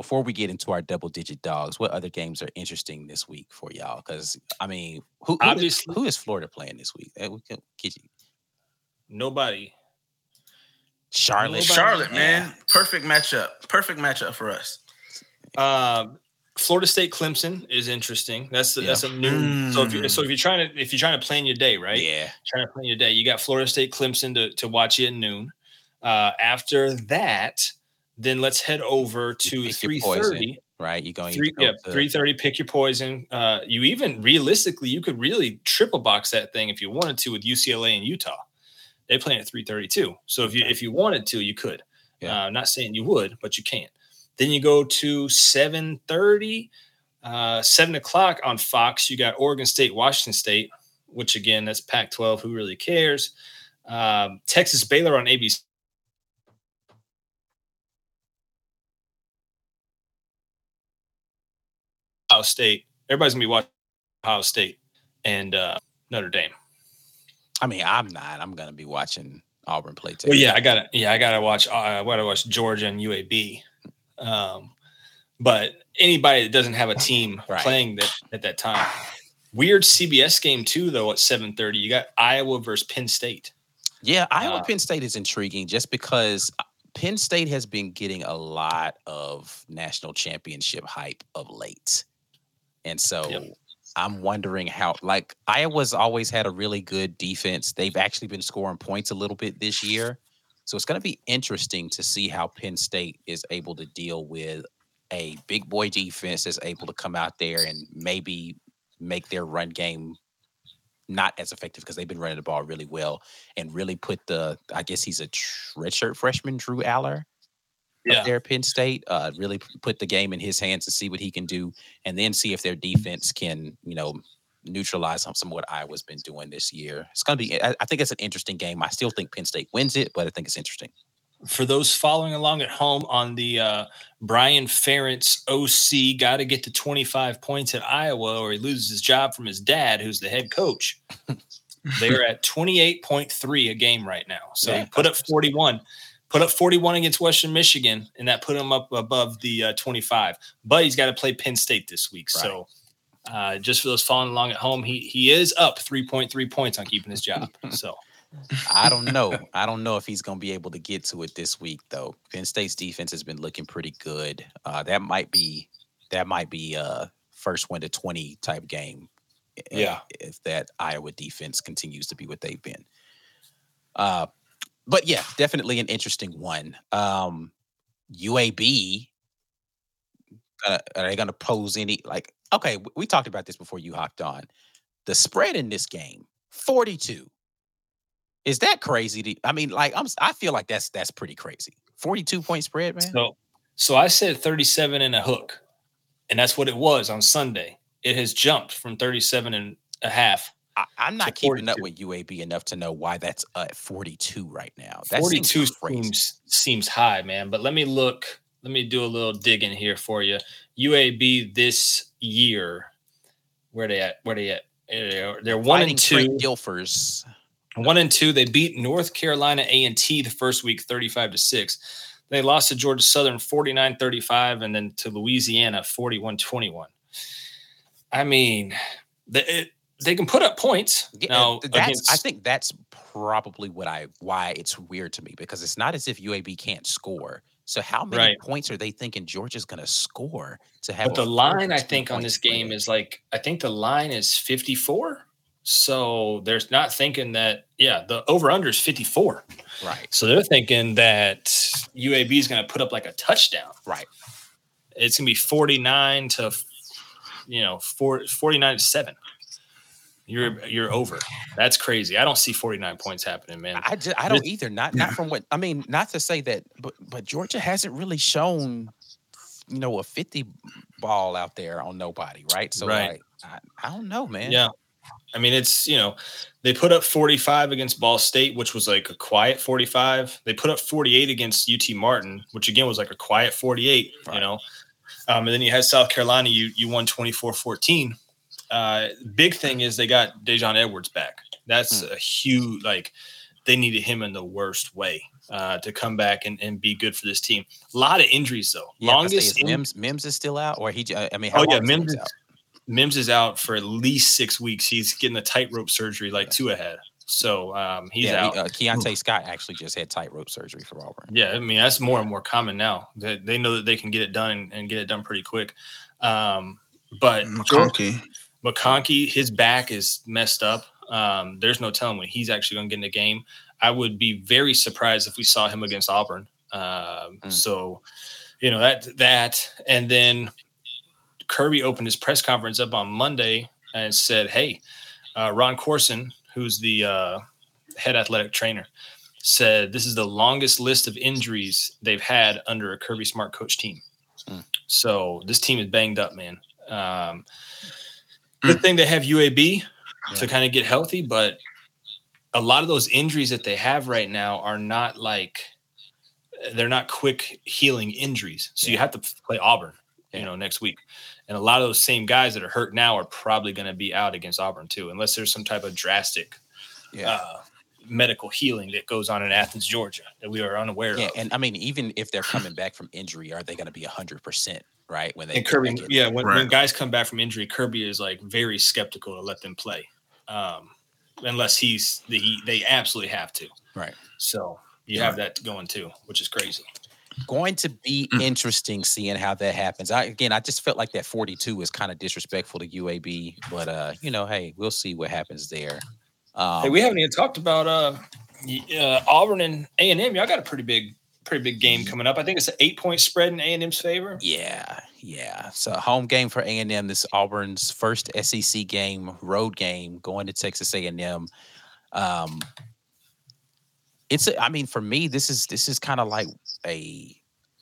Before we get into our double digit dogs, what other games are interesting this week for y'all? Because I mean, who who is, Obviously- who is Florida playing this week? We can get you Nobody. Charlotte. Nobody- Charlotte, Yeah. man, perfect matchup. Perfect matchup for us. Um, Florida State Clemson is interesting. That's the, Yeah. that's a new. So if you Mm. so if you're trying to if you're trying to plan your day, right? Yeah, Trying to plan your day, you got Florida State Clemson to to watch you at noon. Uh, after that, then let's head over to three thirty. right. you're going Three, yeah, three thirty. Pick your poison. Uh, you even realistically, you could really triple box that thing if you wanted to with UCLA and Utah. They play at three thirty too. So if you if you wanted to, you could. Yeah. Uh, not saying you would, but you can. Then you go to seven thirty, uh, seven o'clock on Fox. You got Oregon State, Washington State, which again that's Pac twelve. Who really cares? Um, Texas Baylor on ABC. Ohio State. Everybody's gonna be watching Ohio State and uh, Notre Dame. I mean, I'm not. I'm gonna be watching Auburn play. Well, Texas. yeah, I gotta, yeah, I gotta watch. Uh, I gotta watch Georgia and UAB. Um, but anybody that doesn't have a team [laughs] Right. playing that at that time, weird CBS game too, though at seven thirty. You got Iowa versus Penn State. Yeah, Iowa Uh, Penn State is intriguing just because uh, Penn State has been getting a lot of national championship hype of late. And so Yep. I'm wondering how like Iowa's always had a really good defense. They've actually been scoring points a little bit this year. So it's going to be interesting to see how Penn State is able to deal with a big boy defense that's able to come out there and maybe make their run game not as effective because they've been running the ball really well and really put the I guess he's a redshirt freshman Drew Allar Yeah. there Penn State uh really put the game in his hands and see what he can do and then see if their defense can you know neutralize some, some of what Iowa's been doing this year. It's gonna be I, I think it's an interesting game. I still think Penn State wins it, but I think it's interesting. For those following along at home on the uh, Brian Ferentz OC, got to get to 25 points at Iowa or he loses his job from his dad, who's the head coach. [laughs] They're at 28.3 a game right now. So Yeah, he put up that's- 41, put up 41 against Western Michigan, and that put him up above the uh, 25. But he's got to play Penn State this week. So uh, just for those following along at home, he he is up 3.3 points on keeping his job. [laughs] So I don't know. I don't know if he's going to be able to get to it this week, though. Penn State's defense has been looking pretty good. Uh, that might be that might be a first win to twenty type game. i- Yeah. if that Iowa defense continues to be what they've been. Uh, but yeah, definitely an interesting one. Um, UAB. Uh, are they going to pose any like? Okay, we talked about this before you hopped on. The spread in this game, forty-two. Is that crazy? To, I mean, like I'm. I feel like that's that's pretty crazy. Forty-two point spread, man. So, so I said 37 and a hook, and that's what it was on Sunday. It has jumped from 37 and a half. I, I'm not keeping up with UAB enough to know why that's at 42 right now. That 42 seems seems, seems high, man. But let me look. Let me do a little digging here for you. UAB this year, where they at? Where they at? They're, they're one Fighting and two. Gilfers. One and two. They beat North Carolina A and T the first week, 35 to six. They lost to Georgia Southern 49 35 and then to Louisiana 41 21. I mean, they, it, they can put up points. Yeah, now, th- that's, I think that's probably what I why it's weird to me because it's not as if UAB can't score. So how many Right. points are they thinking Georgia's going to score to have? But the line, I think, on this game spread? is like, I think the line is 54. So there's not thinking that, yeah, the over under is 54. right, So they're thinking that UAB is going to put up like a touchdown. right. It's going to be 49 to, you know, four, 49 to 7. You're you're over. That's crazy. I don't see 49 points happening, man. I just I don't either. Not not [laughs] from what I mean. Not to say that, but but Georgia hasn't really shown, you know, a fifty ball out there on nobody, right? So Right. like, I, I don't know, man. Yeah. I mean, it's, you know, they put up 45 against Ball State, which was like a quiet 45. They put up 48 against UT Martin, which again was like a quiet 48, you know. Um, and then you had South Carolina, you you won 24 14. Uh, big thing is they got Daijun Edwards back. That's Hmm. a huge, like, they needed him in the worst way uh, to come back and, and be good for this team. A lot of injuries, though. Yeah, I was gonna say, Longest is in- Mims Mims is still out, or he? I mean, how Oh, yeah, is Mims is- out? Mims is out for at least six weeks. He's getting a tightrope surgery like two ahead. So um, he's yeah, out. he- uh, Keionte Scott actually just had tightrope surgery for Auburn. yeah, I mean that's more and more common now. They, they know that they can get it done and, and get it done pretty quick. Um, but McConkey. McConkey, his back is messed up. Um, there's no telling when he's actually going to get in the game. I would be very surprised if we saw him against Auburn. Um, Mm. So, you know that that, and then Kirby opened his press conference up on Monday and said, "Hey, uh, Ron Courson, who's the uh, head athletic trainer, said this is the longest list of injuries they've had under a Kirby Smart coach team. Mm. So this team is banged up, man. Um, good thing they have UAB to kind of get healthy, but a lot of those injuries that they have right now are not like they're not quick healing injuries. So you have to play Auburn, you Yeah. know, next week. And a lot of those same guys that are hurt now are probably going to be out against Auburn too, unless there's some type of drastic Yeah. uh, medical healing that goes on in Athens, Georgia, that we are unaware Yeah, of. and I mean, even if they're coming back from injury, are they going to be hundred percent right when they And Kirby, back yeah, when, when guys come back from injury, Kirby is like very skeptical to let them play, um, unless he's he, they absolutely have to. Right. So you have that going too, which is crazy. Going to be Mm. interesting seeing how that happens. I again, I just felt like that forty-two is kind of disrespectful to UAB, but uh, you know, hey, we'll see what happens there. Um, hey, we haven't even talked about uh, uh Auburn and A and M. Y'all got a pretty big, pretty big game coming up. I think it's an eight-point spread in A and M's favor. Yeah, yeah. So home game for A and M. This Auburn's first SEC game, road game, going to Texas A and M. Um, it's. a- I mean, for me, this is this is kind of like a.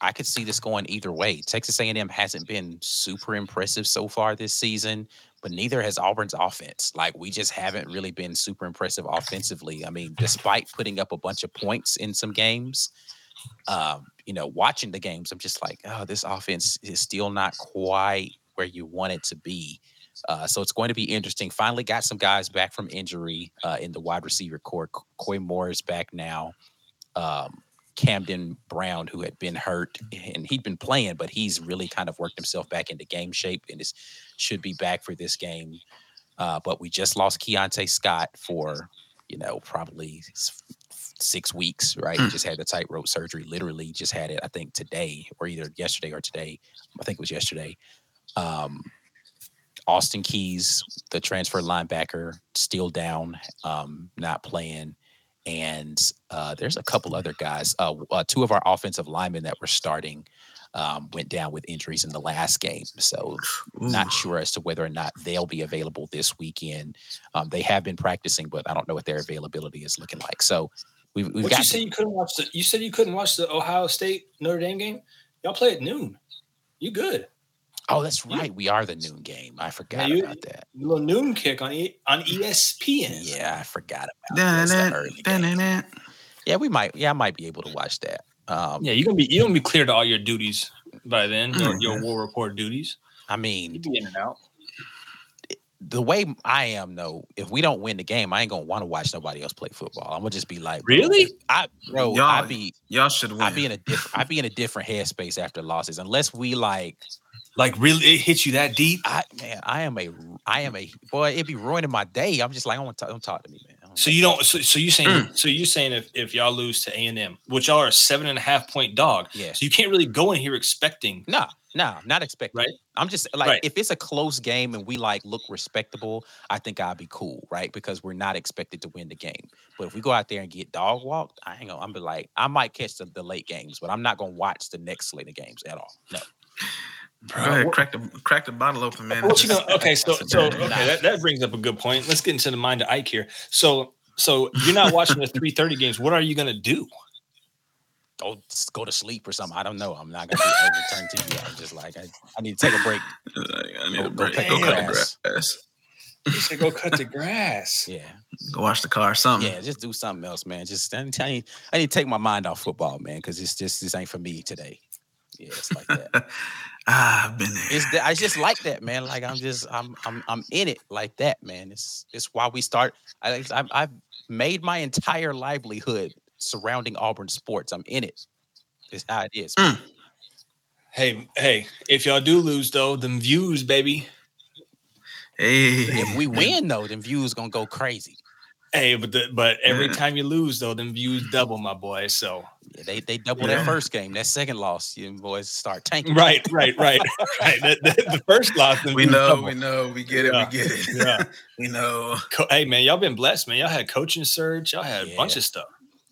I could see this going either way. Texas A and M hasn't been super impressive so far this season, but neither has Auburn's offense. Like we just haven't really been super impressive offensively. I mean, despite putting up a bunch of points in some games, um, you know, watching the games, I'm just like, oh, this offense is still not quite where you want it to be. Uh, so it's going to be interesting. Finally, got some guys back from injury uh, in the wide receiver core. Co- Koy Moore is back now. Um, Camden Brown, who had been hurt and he'd been playing, but he's really kind of worked himself back into game shape and is should be back for this game. Uh, but we just lost Keionte Scott for, you know, probably six weeks, right? He just had the tightrope surgery, literally just had it, I think, today or either yesterday or today. I think it was yesterday. Um, Austin Keys, the transfer linebacker, still down, um, not playing. And uh, there's a couple other guys. Uh, uh, two of our offensive linemen that were starting um, went down with injuries in the last game. So not sure as to whether or not they'll be available this weekend. Um, they have been practicing, but I don't know what their availability is looking like. So we've, we've What got you say you couldn't watch the? You said you couldn't watch the Ohio State Notre Dame game. Y'all play at noon. You good? Oh, that's You- right. We are the noon game. I forgot you- about that. little noon kick on e, on ESPN. Yeah, I forgot about that. It's the early game. Da-na-na, Yeah, we might. Yeah, I might be able to watch that. Um, Yeah, you're gonna be you're gonna be clear to all your duties by then. Your, Mm, your war report duties. I You mean, be in and out. The way I am, though, if we don't win the game, I ain't gonna want to watch nobody else play football. I'm gonna just be like, bro, Really? I, bro, Y'all- I be, Y'all should win. I be in a different, I be in a different headspace after losses, unless we like Like really, it hits you that deep. I man, I am a I am a boy. It'd be ruining my day. I'm just like, I want to don't talk to me, man. So you don't. So, so you saying? Mm. So you saying if, if y'all lose to A and M, which y'all are a seven and a half point dog, yeah. so you can't really go in here expecting. No, no, not expecting. Right. I'm just like Right. if it's a close game and we like look respectable, I think I'll be cool, right? Because we're not expected to win the game. But if we go out there and get dog walked, I ain't gonna. I'm be like, I might catch the, the late games, but I'm not gonna watch the next slate of games at all. No. Go ahead, crack the crack the bottle open, man. What you Just- gonna? Okay, so so okay, that, that brings up a good point. Let's get into the mind of Ike here. So so you're not watching the [laughs] three thirty games. What are you gonna do? Go go to sleep or something. I don't know. I'm not gonna be overturn TV. I'm just like I, I need to take a break. [laughs] I need Go- a go break. cut Go the cut the grass. grass. You said go cut the grass. [laughs] Yeah. Go wash the car. or Something. Yeah, just do something else, man. Just I need, I need, I need to take my mind off football, man, because it's just this ain't for me today. Yeah, it's like that. [laughs] ah, I've been there. It's that I just like that, man. Like I'm just I'm I'm I'm in it like that, man. It's it's why we start. I I've, I've made my entire livelihood surrounding Auburn sports. I'm in it. It's how it is. Mm. Hey hey, if y'all do lose though, them views, baby. hey, If we win though, then views gonna go crazy. Hey, but the, but every Yeah. time you lose though, them views double, my boy. So Yeah, they they double Yeah. that first game. That second loss, you boys start tanking. right, right, right, [laughs] right. The, the, the first loss, them we views know, double. we know, we get it, Yeah. we get it. Yeah. [laughs] we know. Hey man, y'all been blessed, man. Y'all had coaching surge. Y'all had a bunch of stuff.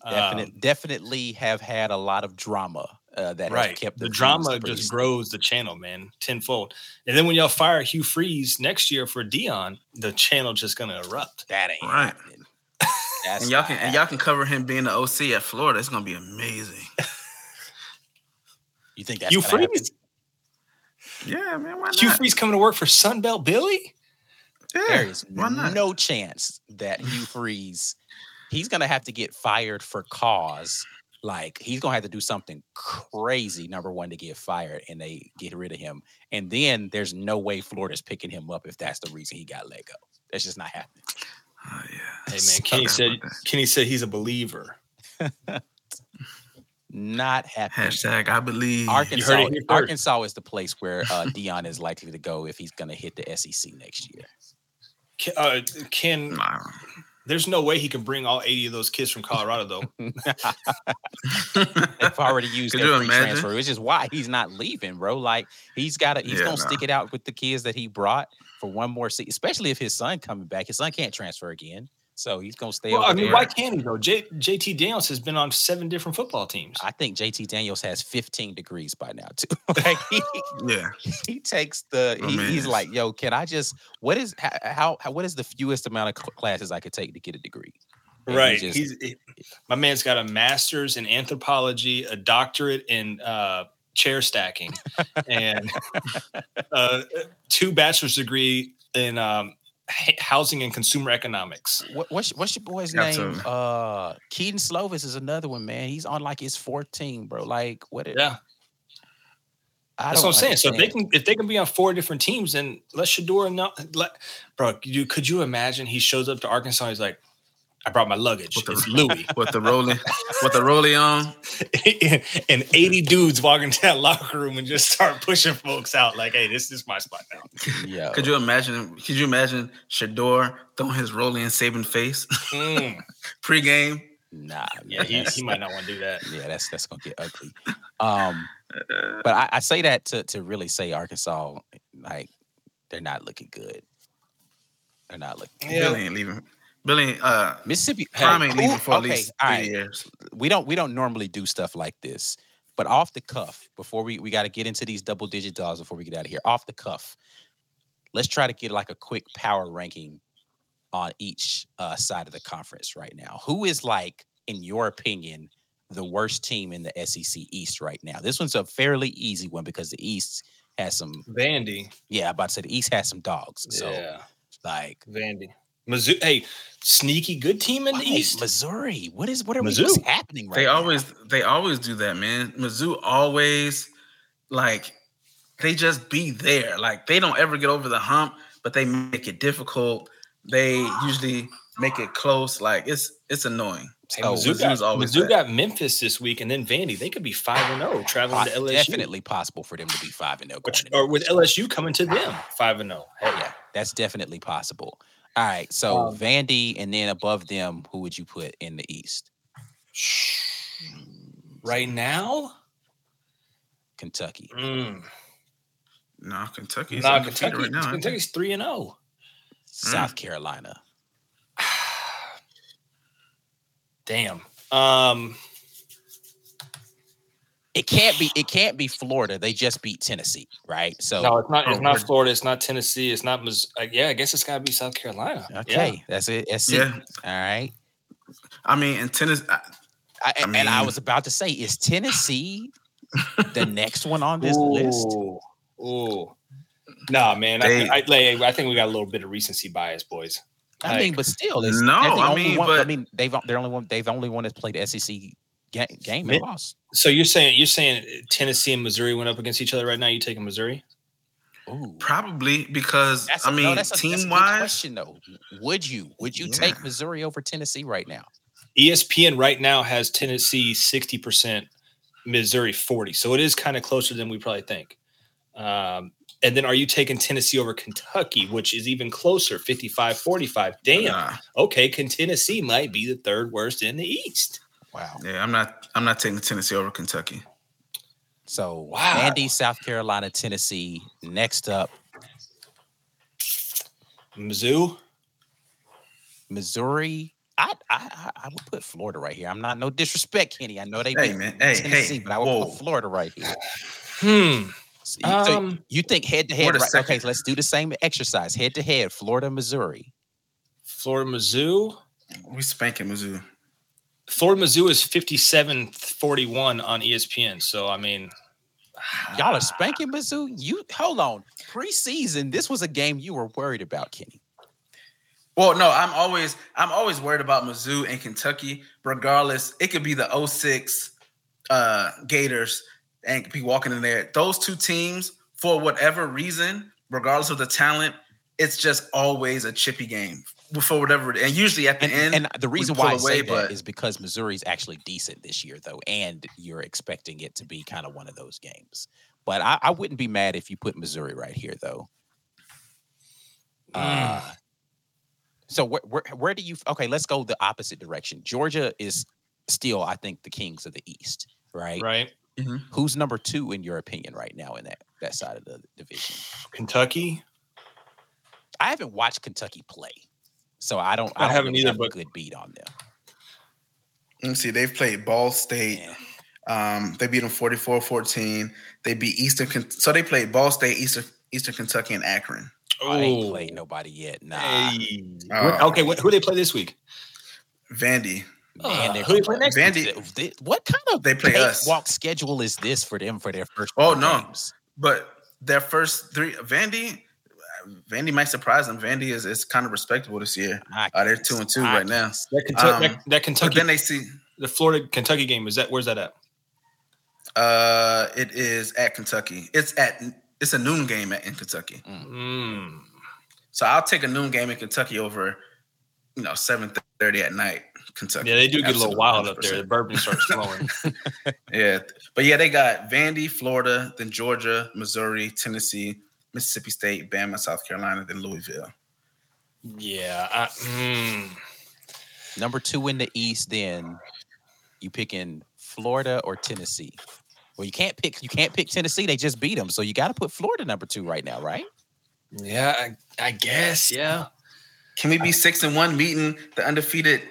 Definite, Um, definitely have had a lot of drama uh, that right. has kept the views drama just steady. grows the channel, man, tenfold. And then when y'all fire Hugh Freeze next year for Deion, the channel just gonna erupt. That ain't Right. That's And y'all can and y'all can cover him being the OC at Florida. It's gonna be amazing. You think that's Hugh gonna happen? Freeze, Yeah, man. Why not? Hugh not? Freeze coming to work for Sunbelt Billy. Yeah, There is why not? no chance that Hugh Freeze, he's gonna have to get fired for cause. Like he's gonna have to do something crazy, number one, to get fired and they get rid of him. And then there's no way Florida's picking him up if that's the reason he got let go. That's just not happening. Oh, yeah. Hey man, Sorry Kenny about said that. Kenny said he's a believer. [laughs] Not happening. Hashtag I believe. Arkansas, here. Arkansas is the place where uh, Deion is likely to go if he's gonna hit the SEC next year. Ken, uh, Ken Nah. There's no way he can bring all 80 of those kids from Colorado though. [laughs] [laughs] They've already used Could their free imagine? transfer, which is why he's not leaving, bro. Like he's got to, he's Yeah, gonna nah. stick it out with the kids that he brought for one more season, especially if his son coming back. His son can't transfer again, so he's gonna stay well, over I mean, there. why can't he though? J, JT Daniels has been on seven different football teams. I think JT Daniels has 15 degrees by now too. [laughs] like he, Yeah. he takes the Oh, he, man. he's like, yo, can I just what is how, how, how what is the fewest amount of classes I could take to get a degree? And he right. just- He's he- my man's got a master's in anthropology, a doctorate in uh, chair stacking, and [laughs] uh, two bachelor's degree in um, h- housing and consumer economics. What, what's what's your boy's Got name? some- Uh, Kedon Slovis is another one, man. He's on like his 14, bro. Like what? It, Yeah, I that's what I'm don't saying. So if they can if they can be on four different teams, then let Shedeur not let bro. You could you imagine he shows up to Arkansas? He's like, I brought my luggage. With the- It's Louis. [laughs] With the rolling, with the rolling on. [laughs] and 80 dudes walk into that locker room and just start pushing folks out like, hey, this is my spot now. yeah, Could you imagine? Could you imagine Shedeur throwing his rolling and saving face Mm. [laughs] pregame? nah, Yeah, he, he might not want to do that. yeah, that's that's gonna get ugly. Um, but I, I say that to to really say Arkansas, like they're not looking good. They're not looking. Yeah. Billy ain't leaving. Billy, uh, Mississippi, Prime hey, ain't leaving for at okay, least three right. years. we don't we don't normally do stuff like this, but off the cuff, before we we got to get into these double digit dollars before we get out of here. Off the cuff, let's try to get like a quick power ranking on each uh, side of the conference right now. Who is like, in your opinion, the worst team in the SEC East right now? This one's a fairly easy one because the East has some. Vandy. Yeah, I'm about to say the East has some dogs. So yeah, like. Vandy. Mizzou. Hey, sneaky good team in the East. Missouri. What is what are we, Mizzou. what's happening right They now? always, they always do that, man. Mizzou always like they just be there. Like they don't ever get over the hump, but they make it difficult. They usually make it close. Like it's it's annoying. Hey, So, Mizzou, Mizzou's got, always Mizzou got Memphis this week, and then Vandy. They could be five and zero traveling to LSU. definitely possible for them to be five and oh zero. Or with. LSU coming to them five and zero. Hey, Yeah, that's definitely possible. All right, so Um, Vandy, and then above them, who would you put in the East? [sighs] right now, Kentucky. mm, No, Kentucky's nah, Kentucky, right now. Kentucky's three and oh. zero. South Carolina. [sighs] Damn. Um, It can't be. It can't be Florida. They just beat Tennessee, right? So no, it's not. It's not Florida. It's not Tennessee. It's not. Miss- uh, yeah, I guess it's got to be South Carolina. Yeah. okay, that's it. That's it. Yeah. All right. I mean, in Tennessee, I, I, I and I was about to say, is Tennessee [laughs] the next one on this list? Ooh, ooh. Nah, man. I, They- think, I, I think we got a little bit of recency bias, boys. I mean, but still, it's, No, the I mean, one, I mean, they've they're only one. They've only one that's played SEC game, game and lost. so you're saying you're saying Tennessee and Missouri went up against each other right now? You taking Missouri? Ooh, probably because that's I a- mean, no, that's a, that's a team wise, question though. Would you would you Yeah. take Missouri over Tennessee right now? ESPN right now has Tennessee 60%, Missouri 40. So it is kind of closer than we probably think. Um, and then are you taking Tennessee over Kentucky, which is even closer, 55 45? Damn. nah, Okay. Can Tennessee might be the third worst in the East. Wow. yeah, I'm not. I'm not taking Tennessee over Kentucky. So Wow. Andy, South Carolina, Tennessee. Next up, Mizzou. Missouri. I, I I- I would put Florida right here. I'm not no disrespect, Kenny. I know they Hey beat man, hey, Tennessee, hey, but I would whoa. put Florida right here. Hmm. So you, so Um, you think head to head? Right, okay, so let's do the same exercise. Head to head, Florida, Missouri. Florida Mizzou. We spanking Mizzou. Florida Mizzou is 57 41 on ESPN. So, I mean, [sighs] Y'all are spanking Mizzou. You hold on. Preseason, this was a game you were worried about, Kenny. Well, no, I'm always I'm always worried about Mizzou and Kentucky. Regardless, it could be the 06 uh, Gators and be walking in there. Those two teams, for whatever reason, regardless of the talent, it's just always a chippy game for whatever. And usually at the And, end, and the reason why I say away, that but- is because Missouri's actually decent this year, though, and you're expecting it to be kind of one of those games. But I, I wouldn't be mad if you put Missouri right here, though. Uh, so where, where where do you? Okay, let's go the opposite direction. Georgia is still, I think, the kings of the East, right? right? Who's number two in your opinion right now in that that side of the division? Kentucky. I haven't watched Kentucky play, so I don't. I I, don't haven't really either, have a but- good beat on them. let me see, they've played Ball State. Yeah. Um, they beat them 44-14. They beat Eastern. So they played Ball State, Eastern Eastern Kentucky, and Akron. I ain't Oh. played nobody yet. Nah, Hey. Uh, okay, what, who they play this week? Vandy. man, Uh, who they play next? Vandy- th- What kind of They play us. walk schedule is this for them for their first? Oh no. games? But their first three, Vandy, Vandy might surprise them. Vandy is, is kind of respectable this year. Uh, they're two and two I right now. That Kentucky, Um, that, that But Kentucky, then they see the Florida Kentucky game is that? Where's that at? uh it is at Kentucky. It's at it's a noon game at in Kentucky. Mm. So I'll take a noon game in Kentucky over, you know, seven thirty at night. Kentucky. Yeah, they do get a little Absolutely, wild up there. The bourbon starts flowing. [laughs] Yeah, but yeah, they got Vandy, Florida, then Georgia, Missouri, Tennessee, Mississippi State, Bama, South Carolina, then Louisville. yeah. I, mm. Number two in the East, then you picking Florida or Tennessee? Well, you can't pick. You can't pick Tennessee. They just beat them, so you got to put Florida number two right now, right? Yeah, I, I guess. Yeah. Can we be six and one meeting the undefeated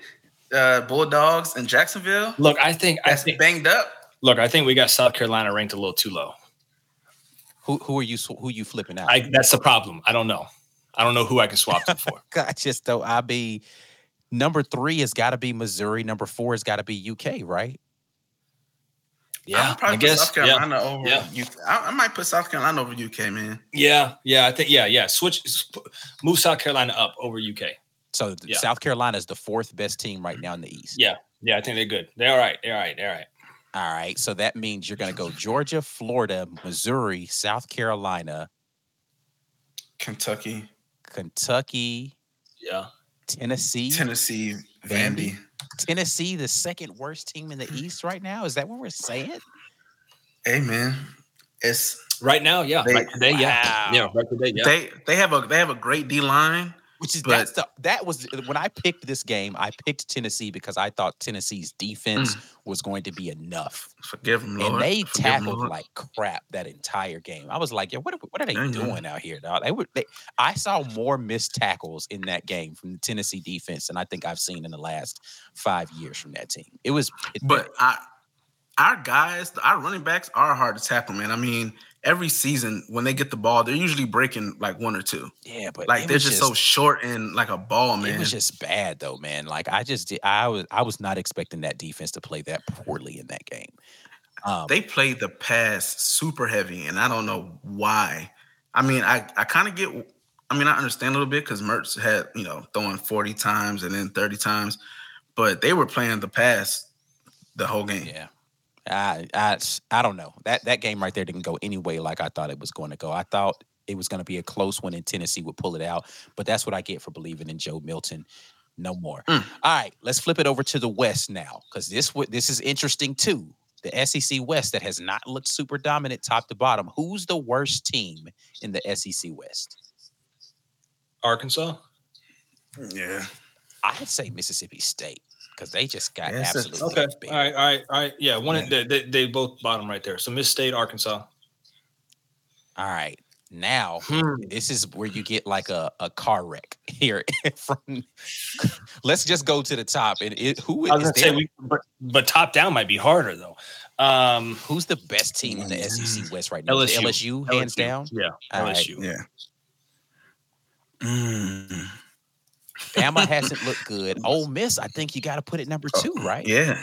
uh, Bulldogs in Jacksonville? Look, I think I think banged up. look, I think we got South Carolina ranked a little too low. Who who are you sw- who you flipping out? I that's the problem. I don't know. I don't know who I can swap them for. I just though I be number three has got to be Missouri. Number four has got to be UK, right? Yeah, I'll probably I guess. South yeah. Over yeah. UK. I, I might put South Carolina over UK, man. Yeah, yeah, I think yeah, yeah. Switch, move South Carolina up over UK. So Yeah. South Carolina is the fourth best team right now in the East. Yeah, yeah, I think they're good. They're all right. They're all right. They're all right. All right. So that means you're going to go Georgia, Florida, Missouri, South Carolina, Kentucky. Kentucky, Yeah, Tennessee. Tennessee, Vandy. Vandy. Tennessee, the second worst team in the East right now. Is that what we're saying? Hey man, it's Right now, yeah. They- right today, yeah. Yeah, right today, yeah. they they have a they have a great D line. Which is But- that's the that was when I picked this game. I picked Tennessee because I thought Tennessee's defense was going to be enough, Forgive them, Lord. and they Forgive tackled Lord. like crap that entire game. I was like, "Yo, what are, what are they Mhm. doing out here?" Dog? They were. They, I saw more missed tackles in that game from the Tennessee defense than I think I've seen in the last five years from that team. It was, it, But I, our guys, our running backs are hard to tackle, man. I mean, every season when they get the ball, they're usually breaking like one or two. yeah, but Like they're was just, so short and like a ball, man. It was just bad though, man. Like I just did, I was I was not expecting that defense to play that poorly in that game. Um, they played the pass super heavy, and I don't know why. I mean, I I kind of get. I mean, I understand a little bit because Mertz had you know throwing forty times and then thirty times, but they were playing the pass the whole game. yeah. I, I s- I don't know. That that game right there didn't go any way like I thought it was going to go. I thought it was going to be a close one and Tennessee would pull it out, but that's what I get for believing in Joe Milton. No more. Mm. All right, let's flip it over to the West now because this this is interesting too. The SEC West that has not looked super dominant top to bottom. Who's the worst team in the SEC West? Arkansas. Yeah, I'd say Mississippi State because they just got Yeah, absolutely Okay. beat. All right. All right. All right. Yeah. One. Yeah. They, they, they both bottom right there. So Miss State, Arkansas. All right. Now, Hmm. this is where you get like a, a car wreck [laughs] here from [laughs] let's just go to the top and it, who I was is gonna say there- we, but but top down might be harder though. Um, who's the best team in the Mm. SEC West right now? Is LSU. LSU, hands LSU. down. Yeah. All right. LSU. yeah. Mm, Bama [laughs] hasn't looked good. Ole Miss, I think you got to put it number oh, two, right? Oh, yeah,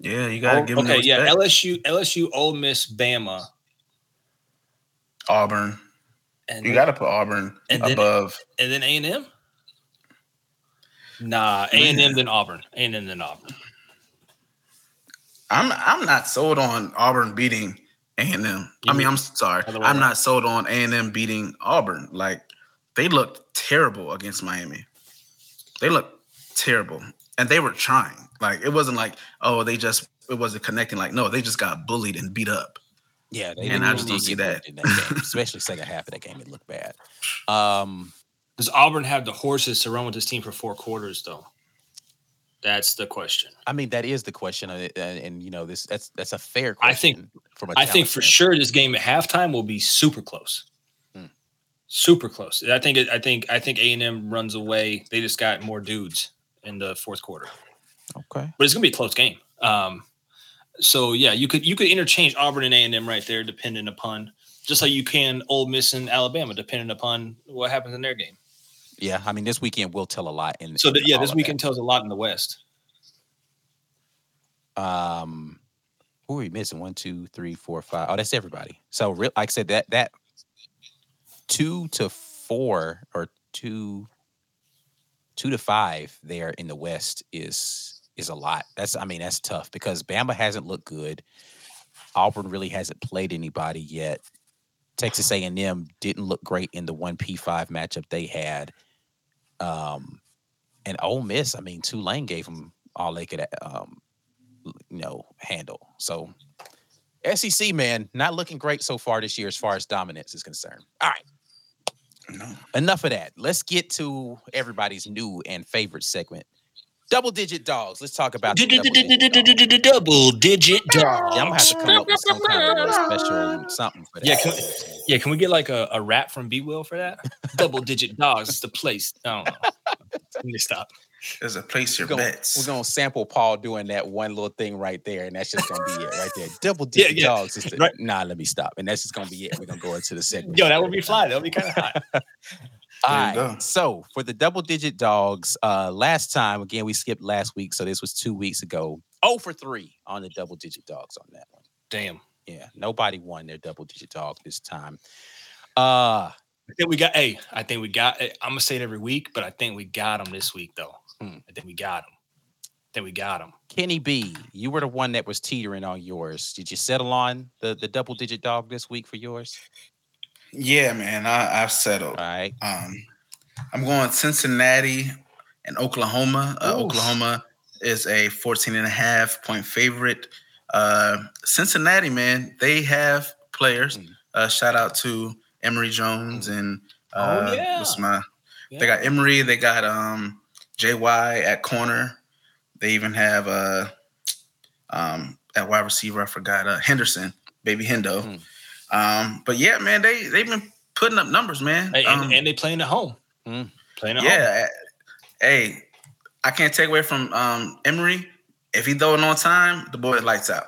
yeah. You gotta Oh, give them okay. Yeah. LSU. LSU. Ole Miss. Bama. Auburn. And You got to put Auburn And then- above. and then A and M. Nah, A and M then Auburn. A and M then Auburn. I'm I'm not sold on Auburn beating A and M. I You mean, I'm sorry, I'm not sold on A and M beating Auburn. Like they looked terrible against Miami. They looked terrible, and they were trying. Like it wasn't like oh they just it wasn't connecting. Like no, they just got bullied and beat up. Yeah, they And didn't I just really don't see that. in that game, [laughs] especially second half of that game. It looked bad. [sighs] Um, Does Auburn have the horses to run with this team for four quarters though? That's the question. I mean, that is the question, uh, and, and you know, this that's that's a fair I question. think- from a I think for standpoint. sure this game at halftime will be super close. Super close. I think. I think. I think A and M runs away. They just got more dudes in the fourth quarter, Okay. but it's gonna be a close game. Um, so yeah, you could you could interchange Auburn and A and M right there, depending upon just like you can Ole Miss and Alabama, depending upon what happens in their game. Yeah, I mean, this weekend will tell a lot. In So in yeah, this weekend tells a lot in the West. Um, who are we missing? One, two, three, four, five. Oh, that's everybody. So, real, like I said, that that two to four or two two to five there in the West is is a lot. That's I mean that's tough because Bama hasn't looked good. Auburn really hasn't played anybody yet. Texas A&M didn't look great in the one P5 matchup they had. Um, and Ole Miss, I mean, Tulane gave them all they could, um, you know, handle. So SEC man, not looking great so far this year as far as dominance is concerned. All right No. enough of that. Let's get to everybody's new and favorite segment. Double digit dogs. Let's talk about the double digit dogs. Yeah, I'm gonna have to come up with some kind of special something for that. Yeah, can Yeah, can we get like a, a rap from B Will for that? Double digit dogs is the place. I don't know. Let me stop. There's a place your we're gonna, bets. we're gonna sample Paul doing that one little thing right there, and that's just gonna be it right there. [laughs] Double Yeah, digit yeah. dogs. Is Right. Nah, let me stop. And that's just gonna be it. We're gonna go into the segment. Yo, that would be fly. That would be kind of hot. [laughs] All There you right. go. So for the double digit dogs, uh last time again we skipped last week, so this was two weeks ago. Oh for three on the double digit dogs on that one. Damn. Yeah, nobody won their double digit dog this time. Uh I think we got. Hey, I think we got. I'm gonna say it every week, but I think we got them this week though. Hmm. I think we got them. I think we got them. Kenny B, you were the one that was teetering on yours. Did you settle on the the double digit dog this week for yours? yeah, man. I, I've settled. All right. Um, I'm going Cincinnati and Oklahoma. Uh, Oklahoma is a 14 and a half point favorite. Uh, Cincinnati, man, they have players. Mm. Uh, shout out to Emory Jones and uh, Oh, yeah. what's my they got Emory, they got um JY at corner. They even have uh um at wide receiver, I forgot uh Henderson, baby Hendo. Hmm. Um, but yeah, man, they they've been putting up numbers, man. Hey, and, Um, and they playing at home. Mm. Playing at home. yeah, hey, I can't take away from um Emory. If he throwing on time, the boy lights out.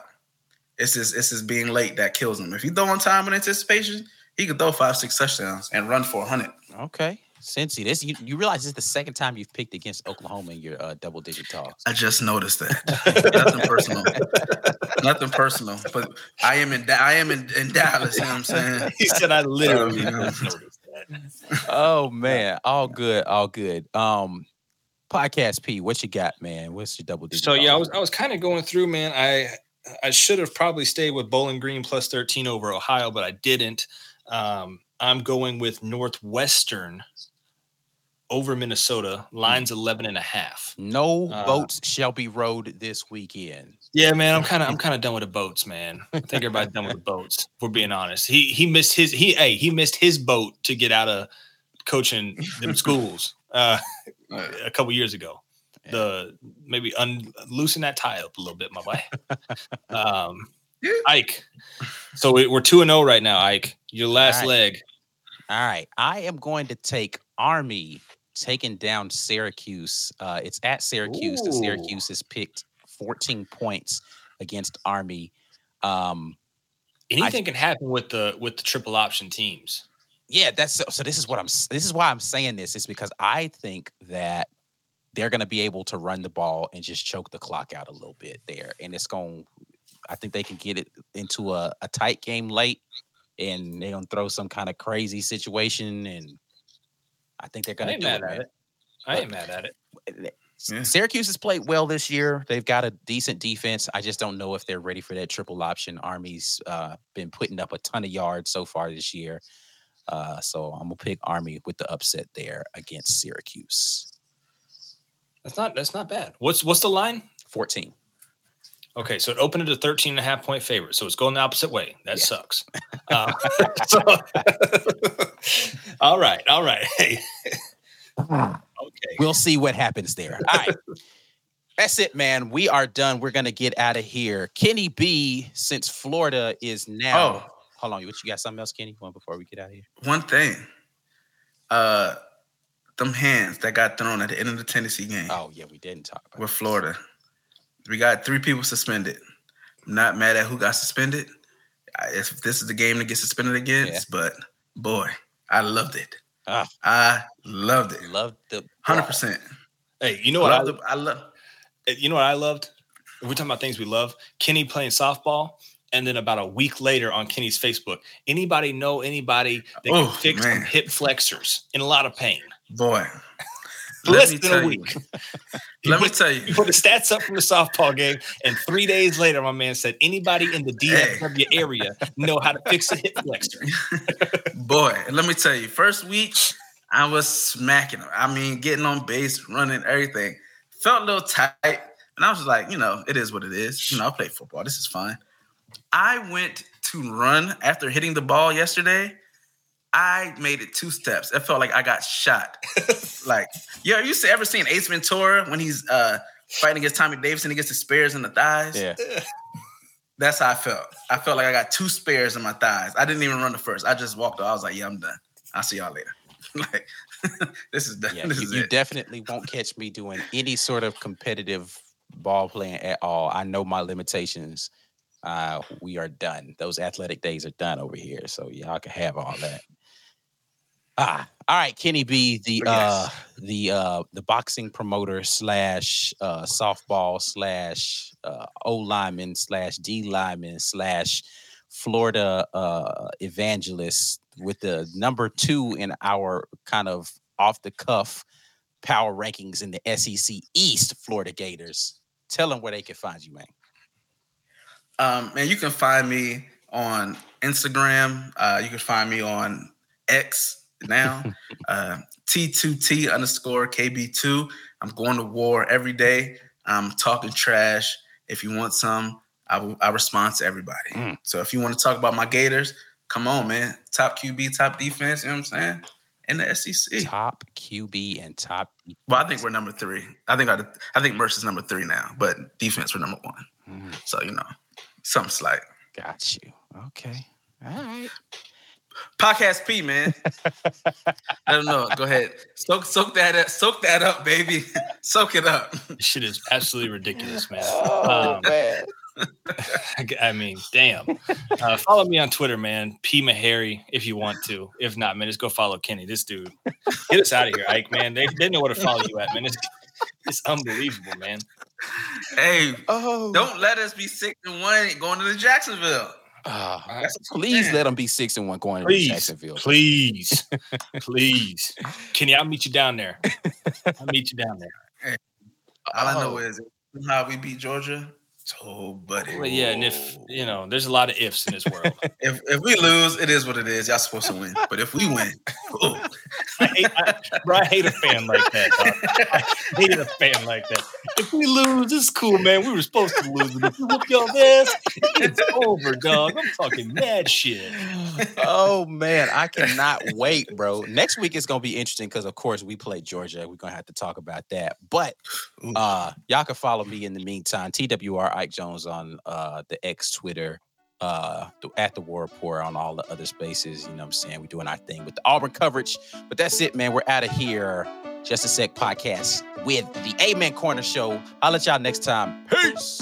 It's just it's his being late that kills him. If he throw on time in anticipation, he could throw five, six touchdowns and run for hundred. Okay. Cincy, this you, you realize this is the second time you've picked against Oklahoma in your uh, double digit talks. I just noticed that. [laughs] Nothing personal. Nothing personal. But I am in I am in, in Dallas. You know what I'm saying? [laughs] He said, "I literally [laughs] Oh, noticed that." oh man, all good, all good. Um, podcast P, what you got, man? What's your double digit? So yeah, I was I was kind of going through, man. I I should have probably stayed with Bowling Green plus 13 over Ohio, but I didn't. Um, I'm going with Northwestern over Minnesota. Lines 11 and a half. no uh, boats shall be rowed this weekend. Yeah, man, I'm kind of I'm [laughs] kind of done with the boats, man. I think everybody's done with the boats. If we're being honest. He he missed his he hey he missed his boat to get out of coaching them [laughs] schools uh, a couple years ago. The maybe un, loosen that tie up a little bit, my boy. [laughs] Um, Ike. So we- we're two and zero right now, Ike. Your last right. leg. All right, I am going to take Army taking down Syracuse. Uh, it's at Syracuse. The Syracuse has picked 14 points against Army. Um, Anything can happen with the with the triple option teams. yeah, that's so, so. This is what I'm. This is why I'm saying this is because I think that they're going to be able to run the ball and just choke the clock out a little bit there, and it's going. I think they can get it into a, a tight game late, and they're gonna throw some kind of crazy situation, and I think they're gonna ain't do mad it, at man. it. I ain't mad at it. Yeah. Syracuse has played well this year. They've got a decent defense. I just don't know if they're ready for that triple option. Army's uh, been putting up a ton of yards so far this year. Uh, so I'm gonna pick Army with the upset there against Syracuse. That's not that's not bad. What's what's the line? 14. Okay, so it opened at a 13 and a half point favorite. So it's going the opposite way. That Yeah. sucks. [laughs] Uh, so, [laughs] all right, all right. [laughs] Hey. Okay. We'll see what happens there. All right. That's it, man. We are done. We're gonna get out of here. Kenny B, since Florida is now. Oh, Hold on, what you got something else, Kenny? One before we get out of here. one thing. Uh them hands that got thrown at the end of the Tennessee game Oh yeah, we didn't talk about with Florida. We got three people suspended. Not mad at who got suspended. If this is the game to get suspended against, but boy, I loved it. Ah. I loved it. it. The Hundred percent. Hey, you know what? I, Love the, I love. you know what I loved? We're talking about things we love. Kenny playing softball, and then about a week later on Kenny's Facebook, anybody know anybody that can Oh, fix hip flexors in a lot of pain? Boy, Less than a week. [laughs] Let me tell He you. put the stats up from the softball game, and three days later, my man said, "Anybody in the DFW area know how to fix a hip flexor?" [laughs] [laughs] Boy, let me tell you. First week, I was smacking him. I mean, getting on base, running, everything. Felt a little tight, and I was like, you know, it is what it is. You know, I play football. This is fine. I went to run after hitting the ball yesterday. I made it two steps. It felt like I got shot. [laughs] like, yo, you ever seen Ace Ventura when he's uh fighting against Tommy Davis and he gets the spares in the thighs? Yeah. [laughs] That's how I felt. I felt like I got two spares in my thighs. I didn't even run the first. I just walked off. I was like, yeah, I'm done. I'll see y'all later. [laughs] like, this is done. Yeah, this you, is you it. definitely won't catch me doing any sort of competitive ball playing at all. I know my limitations. Uh, we are done. Those athletic days are done over here. So y'all can have all that. Ah, all right, Kenny B, the yes. uh the uh the boxing promoter slash uh softball slash uh O lineman slash D lineman slash Florida uh evangelist with the number two in our kind of off the cuff power rankings in the SEC East Florida Gators. Tell them where they can find you, man. Um, man, you can find me on Instagram. Uh, you can find me on X now. [laughs] uh, T2T underscore KB2. I'm going to war every day. I'm talking trash. If you want some, I will I respond to everybody. Mm. So if you want to talk about my Gators, come on, man. Top QB, top defense, you know what I'm saying? In the SEC. Top QB and top. Well, I think we're number three. I think I, I think Mertz's number three now, but defense we're number one. Mm, So you know, something slight. got you. Okay. All right. Podcast P, man. [laughs] I don't know. Go ahead. Soak soak that up. Soak that up, baby. [laughs] soak it up. This shit is absolutely ridiculous, man. Oh Um, man. [laughs] I mean, damn. Uh, follow me on Twitter, man. P Mahari, if you want to. If not, man, just go follow Kenny. This dude, get us out of here, Ike. Man, they, they know where to follow you at, man. It's, it's unbelievable, man. Hey, Oh. don't let us be six and one going to the Jacksonville. Ah, That's please let them be six and one going to Please, Jacksonville. please, [laughs] please, Kenny. I'll meet you down there. [laughs] I'll meet you down there. All I know Oh. is how we beat Georgia. Oh, buddy. But yeah, and if you know, there's a lot of ifs in this world. [laughs] If if we lose, it is what it is. Y'all supposed to win. But if we win, oh, [laughs] I hate, I, bro, I hate a fan like that. Dog. I hate a fan like that. If we lose, it's cool, man. We were supposed to lose. But if we whoop your ass, it's over, dog. I'm talking mad shit. oh man, I cannot wait, bro. Next week is gonna be interesting because of course we play Georgia. We're gonna have to talk about that. But uh y'all can follow me in the meantime. TWR Ike Jones on uh the X Twitter, uh at the War Report on all the other spaces. You know what I'm saying? We're doing our thing with the Auburn coverage. But that's it, man. We're out of here. Just a sec podcast with the Amen Corner Show. I'll let y'all next time. Peace.